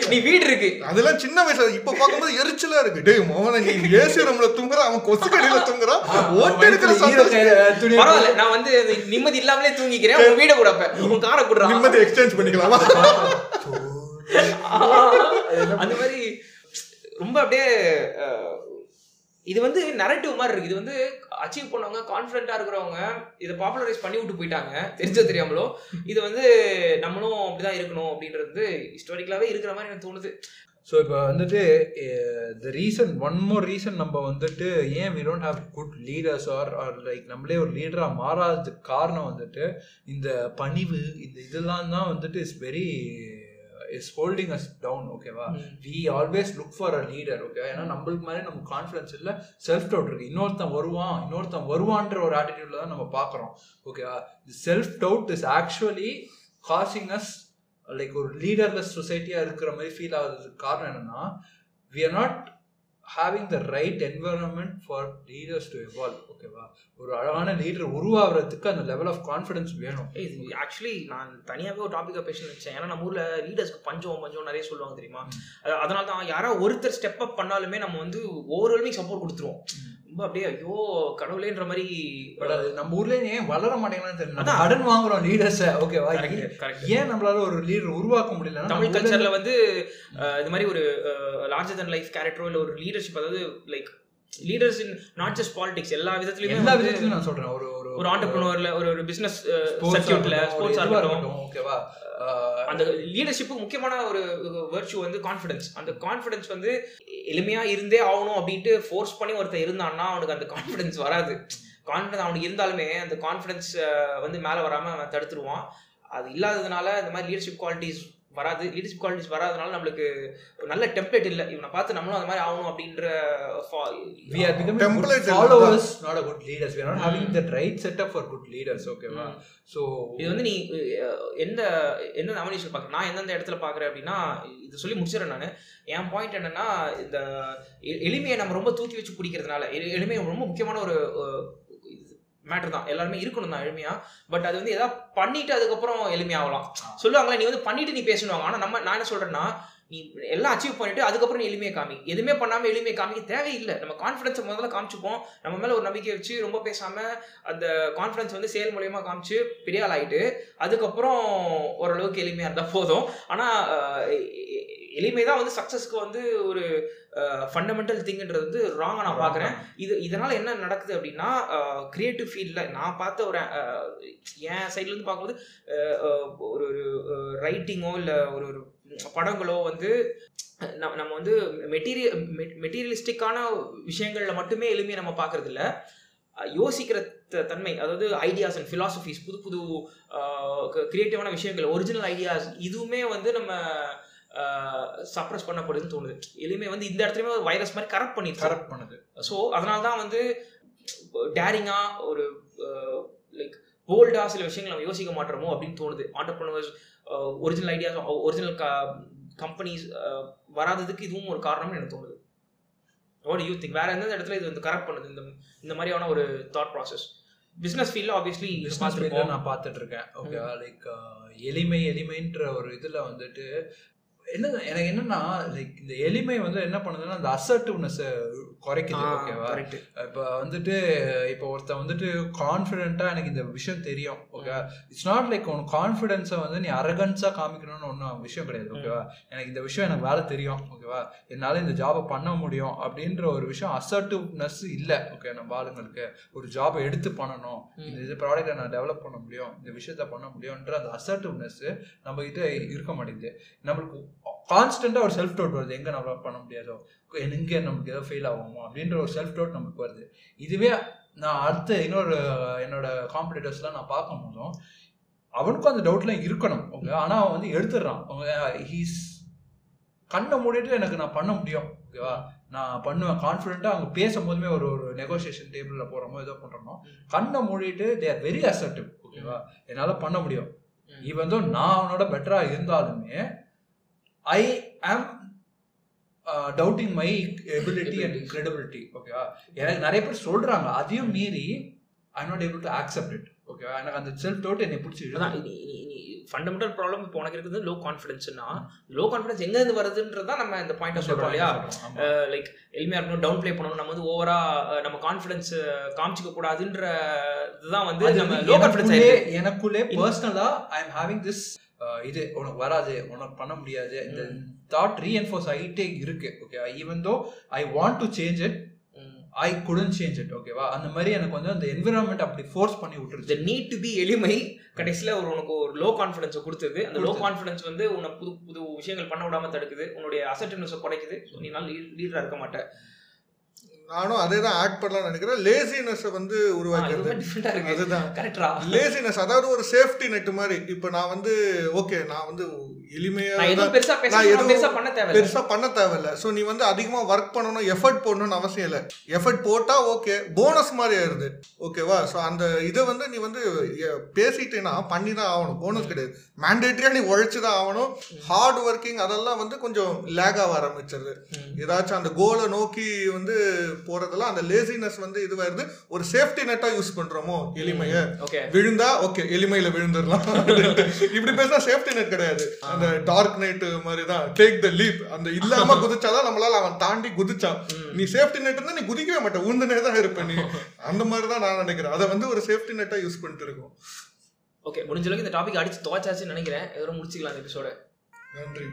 நீ வீடு இருக்கு. அதெல்லாம் சின்ன வயசுல இப்ப பாக்கும்போது எரிச்சலா இருக்கு. டேய் மோகன நீ ஏசி ரூம்ல தூங்குற அவன் கொசு கடையில தூங்குறான் ஓட்டு இருக்கிற சந்தோஷம். பரவாயில்ல நான் வந்து நிம்மதி இல்லாமலே தூங்கிக்கிறேன். உன் வீட கூட உன் காரை கொடுறான் நிம்மதி எக்ஸ்சேஞ்ச் பண்ணிக்கலாமா? அந்த மாதிரி ரொம்ப அப்படியே இது வந்து நரட்டிவ் மாதிரி இருக்கு. இது வந்து அச்சீவ் பண்ணவங்க கான்ஃபிடண்டா இருக்கிறவங்க இதை பாப்புலரைஸ் பண்ணி விட்டு போயிட்டாங்க. தெரிஞ்சோ தெரியாமலோ இது வந்து நம்மளும் அப்படிதான் இருக்கணும் அப்படின்றது ஹிஸ்டாரிக்கலாவே இருக்கிற மாதிரி எனக்கு தோணுது. ஸோ இப்போ வந்துட்டு the reason one more reason நம்ம வந்துட்டு ஏன் we don't have good leaders are are like நம்மளே ஒரு லீடராக மாறாததுக்கு காரணம் வந்துட்டு இந்த பணிவு இந்த இதெல்லாம் தான் வந்துட்டு is very is holding us down ஓகேவா we? Always look for a leader okay ஏன்னா நம்மளுக்கு மேலே நமக்கு கான்ஃபிடன்ஸ் இல்லை செல்ஃப் டவுட் இருக்கு. இன்னொருத்தன் வருவான் இன்னொருத்தன் வருவான்ற ஒரு ஆட்டிடியூட்ல தான் நம்ம பார்க்குறோம் ஓகேவா self doubt is actually causing us like ஒரு லீடர்லெஸ் சொசைட்டியாக இருக்கிற மாதிரி ஃபீல் ஆகுறதுக்கு காரணம் என்னன்னா we are not having the right environment for leaders to evolve ஓகேவா ஒரு அழகான லீடர் உருவாகிறதுக்கு அந்த லெவல் ஆஃப் கான்ஃபிடன்ஸ் வேணும். ஆக்சுவலி நான் தனியாகவே ஒரு டாப்பிக்காக பேச நினச்சேன். ஏன்னா நம்ம ஊரில் லீடர்ஸ்க்கு பஞ்சம் பஞ்சம் நிறைய சொல்லுவாங்க தெரியுமா? அது- அதனால தான் யாரோ ஒருத்தர் ஸ்டெப் அப் பண்ணாலுமே நம்ம வந்து ஓவராலுமே சப்போர்ட் கொடுத்துருவோம். ரொம்ப அப்படியே ஐயோ கடவுளேன்ற மாதிரி நம்ம ஊர்ல ஏன் வளர மாட்டேங்கன்னு தெரியல. கடன் வாங்குறோம் லீடர்ஸை ஓகேவா. ஏன் நம்மளால ஒரு லீடர் உருவாக்க முடியல தமிழ் கல்ச்சர்ல வந்து இது மாதிரி ஒரு லார்ஜர் தன் லைஃப் கேரக்டரோ இல்ல ஒரு லீடர்ஷிப் அதாவது like leaders in not just politics எல்லா விதத்துலயுமே எல்லா விதத்துலயும் நான் சொல்றேன் ஒரு ஒரு ஆண்டர்பிரினர்ல ஒரு ஒரு பிசினஸ் சர்க்கியூட்ல ஆகட்டும், ஸ்போர்ட்ஸ் இருக்கட்டும், ஓகேவா ஆஹ் அந்த லீடர்ஷிப்பு முக்கியமான ஒரு வெர்ச்சு வந்து கான்ஃபிடன்ஸ் அந்த கான்ஃபிடன்ஸ் வந்து எளிமையா இருந்தே ஆகணும் அப்படின்ட்டு ஃபோர்ஸ் பண்ணி ஒருத்தர் இருந்தான்னா அவனுக்கு அந்த கான்ஃபிடன்ஸ் வராது. கான்ஃபிடன்ஸ் அவனுக்கு இருந்தாலுமே அந்த கான்ஃபிடன்ஸ் வந்து மேலே வராம அவன் தடுத்துருவான். அது இல்லாததுனால இந்த மாதிரி லீடர்ஷிப் குவாலிட்டிஸ் வராது லீடர்ஷிப் குவாலிட்டிஸ் வராதனால நம்மளுக்கு ஒரு நல்ல டெம்ப்ளேட் இல்லை. இவனை பார்த்து நம்மளும் அந்த மாதிரி ஆகணும் அப்படின்ற fa- we are becoming Template good followers not a good leaders. We are not having the right setup for good leaders ஓகேவா ம். so இது வந்து நீ அஹ், எந்த எந்த நாமினேஷன் பார்க்குற? நான் எந்தெந்த இடத்துல பார்க்குறேன் அப்படின்னா இது சொல்லி முடிச்சிடறேன் நான். என் பாயிண்ட் என்னன்னா இந்த எளிமையை நம்ம ரொம்ப தூக்கி வச்சு பிடிக்கிறதுனால எளி- எளிமை ரொம்ப முக்கியமான ஒரு மேட்டர் தான். எல்லாருமே இருக்கணும் தான் எளிமையா. பட் அது வந்து எதாவது பண்ணிட்டு அதுக்கப்புறம் எளிமையாகலாம். சொல்லுவாங்களே நீ வந்து பண்ணிட்டு நீ பேசணுவாங்க ஆனால் நம்ம நான் என்ன சொல்றேன்னா நீ எல்லாம் அச்சீவ் பண்ணிட்டு அதுக்கப்புறம் நீ எளிமையை காமி. எதுவுமே பண்ணாம எளிமையை காமிக்க தேவையில்லை. நம்ம கான்ஃபிடன்ஸை முதல்ல காமிச்சுப்போம். நம்ம மேல ஒரு நம்பிக்கை வச்சு ரொம்ப பேசாம அந்த கான்ஃபிடன்ஸ் வந்து செயல் மூலயமா காமிச்சு பெரிய ஆள் அதுக்கப்புறம் ஓரளவுக்கு எளிமையா இருந்தா போதும். ஆனா எளிமை தான் வந்து சக்சஸ்க்கு வந்து ஒரு ஃபண்டமெண்டல் திங்ன்றது வந்து ராங்கா நான் பார்க்குறேன். இது இதனால என்ன நடக்குது அப்படின்னா கிரியேட்டிவ் ஃபீல்டில் நான் பார்த்த ஒரு என் சைட்லேருந்து பார்க்கும்போது ஒரு ஒரு ரைட்டிங்கோ இல்லை ஒரு ஒரு படங்களோ வந்து நம்ம நம்ம வந்து மெட்டீரியல் மெட்டீரியலிஸ்டிக்கான விஷயங்களில் மட்டுமே எளிமையை நம்ம பார்க்கறது இல்ல யோசிக்கிற தன்மை அதாவது ஐடியாஸ் அண்ட் ஃபிலாசபிஸ் புது புது கிரியேட்டிவான விஷயங்கள் ஒரிஜினல் ஐடியாஸ் இதுவுமே வந்து நம்ம சப்ரஸ் பண்ணப்படுதுன்னு தோணுது. எளிமை வந்து இந்த இடத்துலயுமே ஒரு வைரஸ் மாதிரி கரெக்ட் பண்ணிடுச்சு. கரெக்ட் பண்ணுது. ஸோ அதனால தான் வந்து டேரிங்கா ஒரு லைக் போல்டா சில விஷயங்கள் நம்ம யோசிக்க மாட்டோமோ அப்படின்னு தோணுது. Entrepreneurs original ideas original companies வராததுக்கு இதுவும் ஒரு காரணம்னு எனக்கு தோணுது. வாட் யூ திங்க் வேற எந்தெந்த இடத்துல இது வந்து கரெக்ட் பண்ணுது? இந்த இந்த மாதிரியான ஒரு தாட் ப்ராசஸ் பிசினஸ் ஃபீல்டில் ஆப்வியஸ்லி பிஸ்னஸ் நான் பார்த்துட்டு இருக்கேன். ஓகேவா லைக் எளிமை எளிமைன்ற ஒரு இதுல வந்துட்டு என்ன எனக்கு என்னன்னா லைக் இந்த எளிமை வந்து என்ன பண்ணுதுன்னா அந்த அசர்ட்டிவ்னஸ் குறைக்குது ஓகேவா இப்போ வந்துட்டு இப்போ ஒருத்தன் வந்துட்டு கான்ஃபிடென்ட்டாக எனக்கு இந்த விஷயம் தெரியும் ஓகே இட்ஸ் நாட் லைக் உன் கான்ஃபிடென்ஸை வந்து நீ அரகன்ஸாக காமிக்கணும்னு ஒன்றும் விஷயம் கிடையாது ஓகேவா எனக்கு இந்த விஷயம் எனக்கு வேலை தெரியும் ஓகேவா என்னால் இந்த ஜாபை பண்ண முடியும் அப்படின்ற ஒரு விஷயம் அசர்ட்டிவ்னஸ் இல்லை ஓகே நம்ம ஆளுங்களுக்கு. ஒரு ஜாபை எடுத்து பண்ணணும் இந்த இது ப்ராடக்ட்டை நான் டெவலப் பண்ண முடியும் இந்த விஷயத்த பண்ண முடியும்ன்ற அந்த அசர்ட்டிவ்னஸ் நம்ம கிட்ட இருக்க மாட்டேங்குது. நம்மளுக்கு கான்ஸ்டண்ட்டாக ஒரு செல்ஃப் டவுட் வருது. எங்கே நம்மளால பண்ண முடியாதோ? எங்கே நமக்கு ஏதோ ஃபெயில் ஆகுமோ? அப்படின்ற ஒரு செல்ஃப் டவுட் நமக்கு வருது. இதுவே நான் அடுத்த இன்னொரு என்னோட காம்படிட்டர்ஸ்லாம் நான் பார்க்கும் போதும் அவனுக்கும் அந்த டவுட்லாம் இருக்கணும். ஓகே ஆனால் அவன் வந்து எடுத்துடுறான். ஹீஸ் கண்ணை மூடிட்டு எனக்கு நான் பண்ண முடியும். ஓகேவா? நான் பண்ணுவேன். கான்ஃபிடென்ட்டாக அவங்க பேசும்போதுமே ஒரு ஒரு நெகோசியேஷன் டேபிளில் போகிறோமோ ஏதோ பண்ணுறோமோ கண்ணை மூடிட்டு தே ஆர் வெரி அசர்ட்டிவ் ஓகேவா? என்னால் பண்ண முடியும். ஈவன் தோ நான் அவனோட பெட்டராக இருந்தாலுமே I am doubting my ability and Ability. Credibility ஓகேவா எனக்கு நிறைய பேர் சொல்றாங்க அதையும் மீறி I not able to accept it ஓகேவா எனக்கு அந்த செல்ஃப் டவுட் என்னை பிடிச்சி ஃபண்டமெண்டல் ப்ராப்ளம் இப்போ உனக்கு இருக்குது லோ கான்ஃபிடன்ஸ்னா லோ கான்ஃபிடன்ஸ் எங்க இருந்து வருதுன்றது தான் நம்ம இந்த பாயிண்ட் சொல்றோம் இல்லையா? லைக் எளிமையா இருக்கணும் டவுன் ப்ளே பண்ணணும் நம்ம வந்து ஓவரா நம்ம கான்ஃபிடன்ஸ் காமிச்சிக்க கூடாதுன்ற இதுதான் வந்து நம்ம லோ கான்ஃபிடன்ஸ் எனக்குள்ளே பர்சனலா ஐ எம் ஹேவிங் திஸ் இது உனக்கு வராது உனக்கு பண்ண முடியாது. இந்த தாட் ரீஎன்ஃபோர்ஸ் ஆகிட்டே இருக்கு okay even though I want to change it. I couldn't change it ஓகேவா அந்த மாதிரி எனக்கு வந்து அந்த என்விரான்மெண்ட் அப்படி ஃபோர்ஸ் பண்ணி விட்டுருச்சு. Need to be எளிமை கடைசியில் ஒரு உனக்கு ஒரு லோ கான்ஃபிடன்ஸை கொடுத்தது. அந்த லோ. கான்ஃபிடன்ஸ் வந்து உன்னை புது புது விஷயங்கள் பண்ண விடாம தடுக்குது. உன்னுடைய அசர்டிவ்னஸை குறைக்குது. ஸோ நீ நாள் லீடராக இருக்க மாட்டேன் நானும் அதே தான் ஆட் பண்ணலாம்னு நினைக்கிறேன். லேசினஸ் வந்து உருவாக்குறது. அதுதான். லேசினஸ் அதாவது ஒரு சேஃப்டி நெட் மாதிரி. இப்போ நான் வந்து ஓகே நான் வந்து எளிமையா பெருசா பண்ண தேவையில்ல. ஸோ நீ வந்து அதிகமா ஒர்க் பண்ணணும் எஃபர்ட் போடணும்னு அவசியம் இல்லை. எஃபர்ட் போட்டா ஓகே போனஸ் மாதிரி ஆயிருது ஓகேவா ஸோ அந்த இதை வந்து நீ வந்து பேசிட்டேன்னா பண்ணி தான் ஆகணும். போனஸ் கிடையாது. மேண்டேட்டரியா நீ உழைச்சு தான் ஆகணும். ஹார்ட் ஒர்க்கிங் அதெல்லாம் வந்து கொஞ்சம் லேக் ஆக ஆரம்பிச்சிருது. ஏதாச்சும் அந்த கோலை நோக்கி வந்து போறதெல்லாம் அந்த லேசினஸ் வந்து இதுவாயிருது. ஒரு சேஃப்டி நெட்டா யூஸ் பண்றோமோ எளிமையை. விழுந்தா ஓகே எளிமையில விழுந்துடலாம். இப்படி பேசினா சேஃப்டி நெட் கிடையாது. அந்த டார்க் நைட் மாதிரி தான் டேக் த லீப் அந்த இல்லாம குதிச்சாதான் நம்மளால அவன் தாண்டி குதிச்சான். நீ சேஃப்டி நெட் இருந்தா நீ குதிக்கவே மாட்ட. உந்துனே தான் இருப்ப நீ. அந்த மாதிரி தான் நான் நினைக்கிறேன். அதை வந்து ஒரு சேஃப்டி நெட்டா யூஸ் பண்ணிட்டு இருக்கோம். ஓகே முடிஞ்ச அளவுக்கு இந்த டாபிக் அடிச்சு துவச்சாச்சுன்னு நினைக்கிறேன். எதோ முடிச்சுக்கலாம் இந்த எபிசோட நன்றி.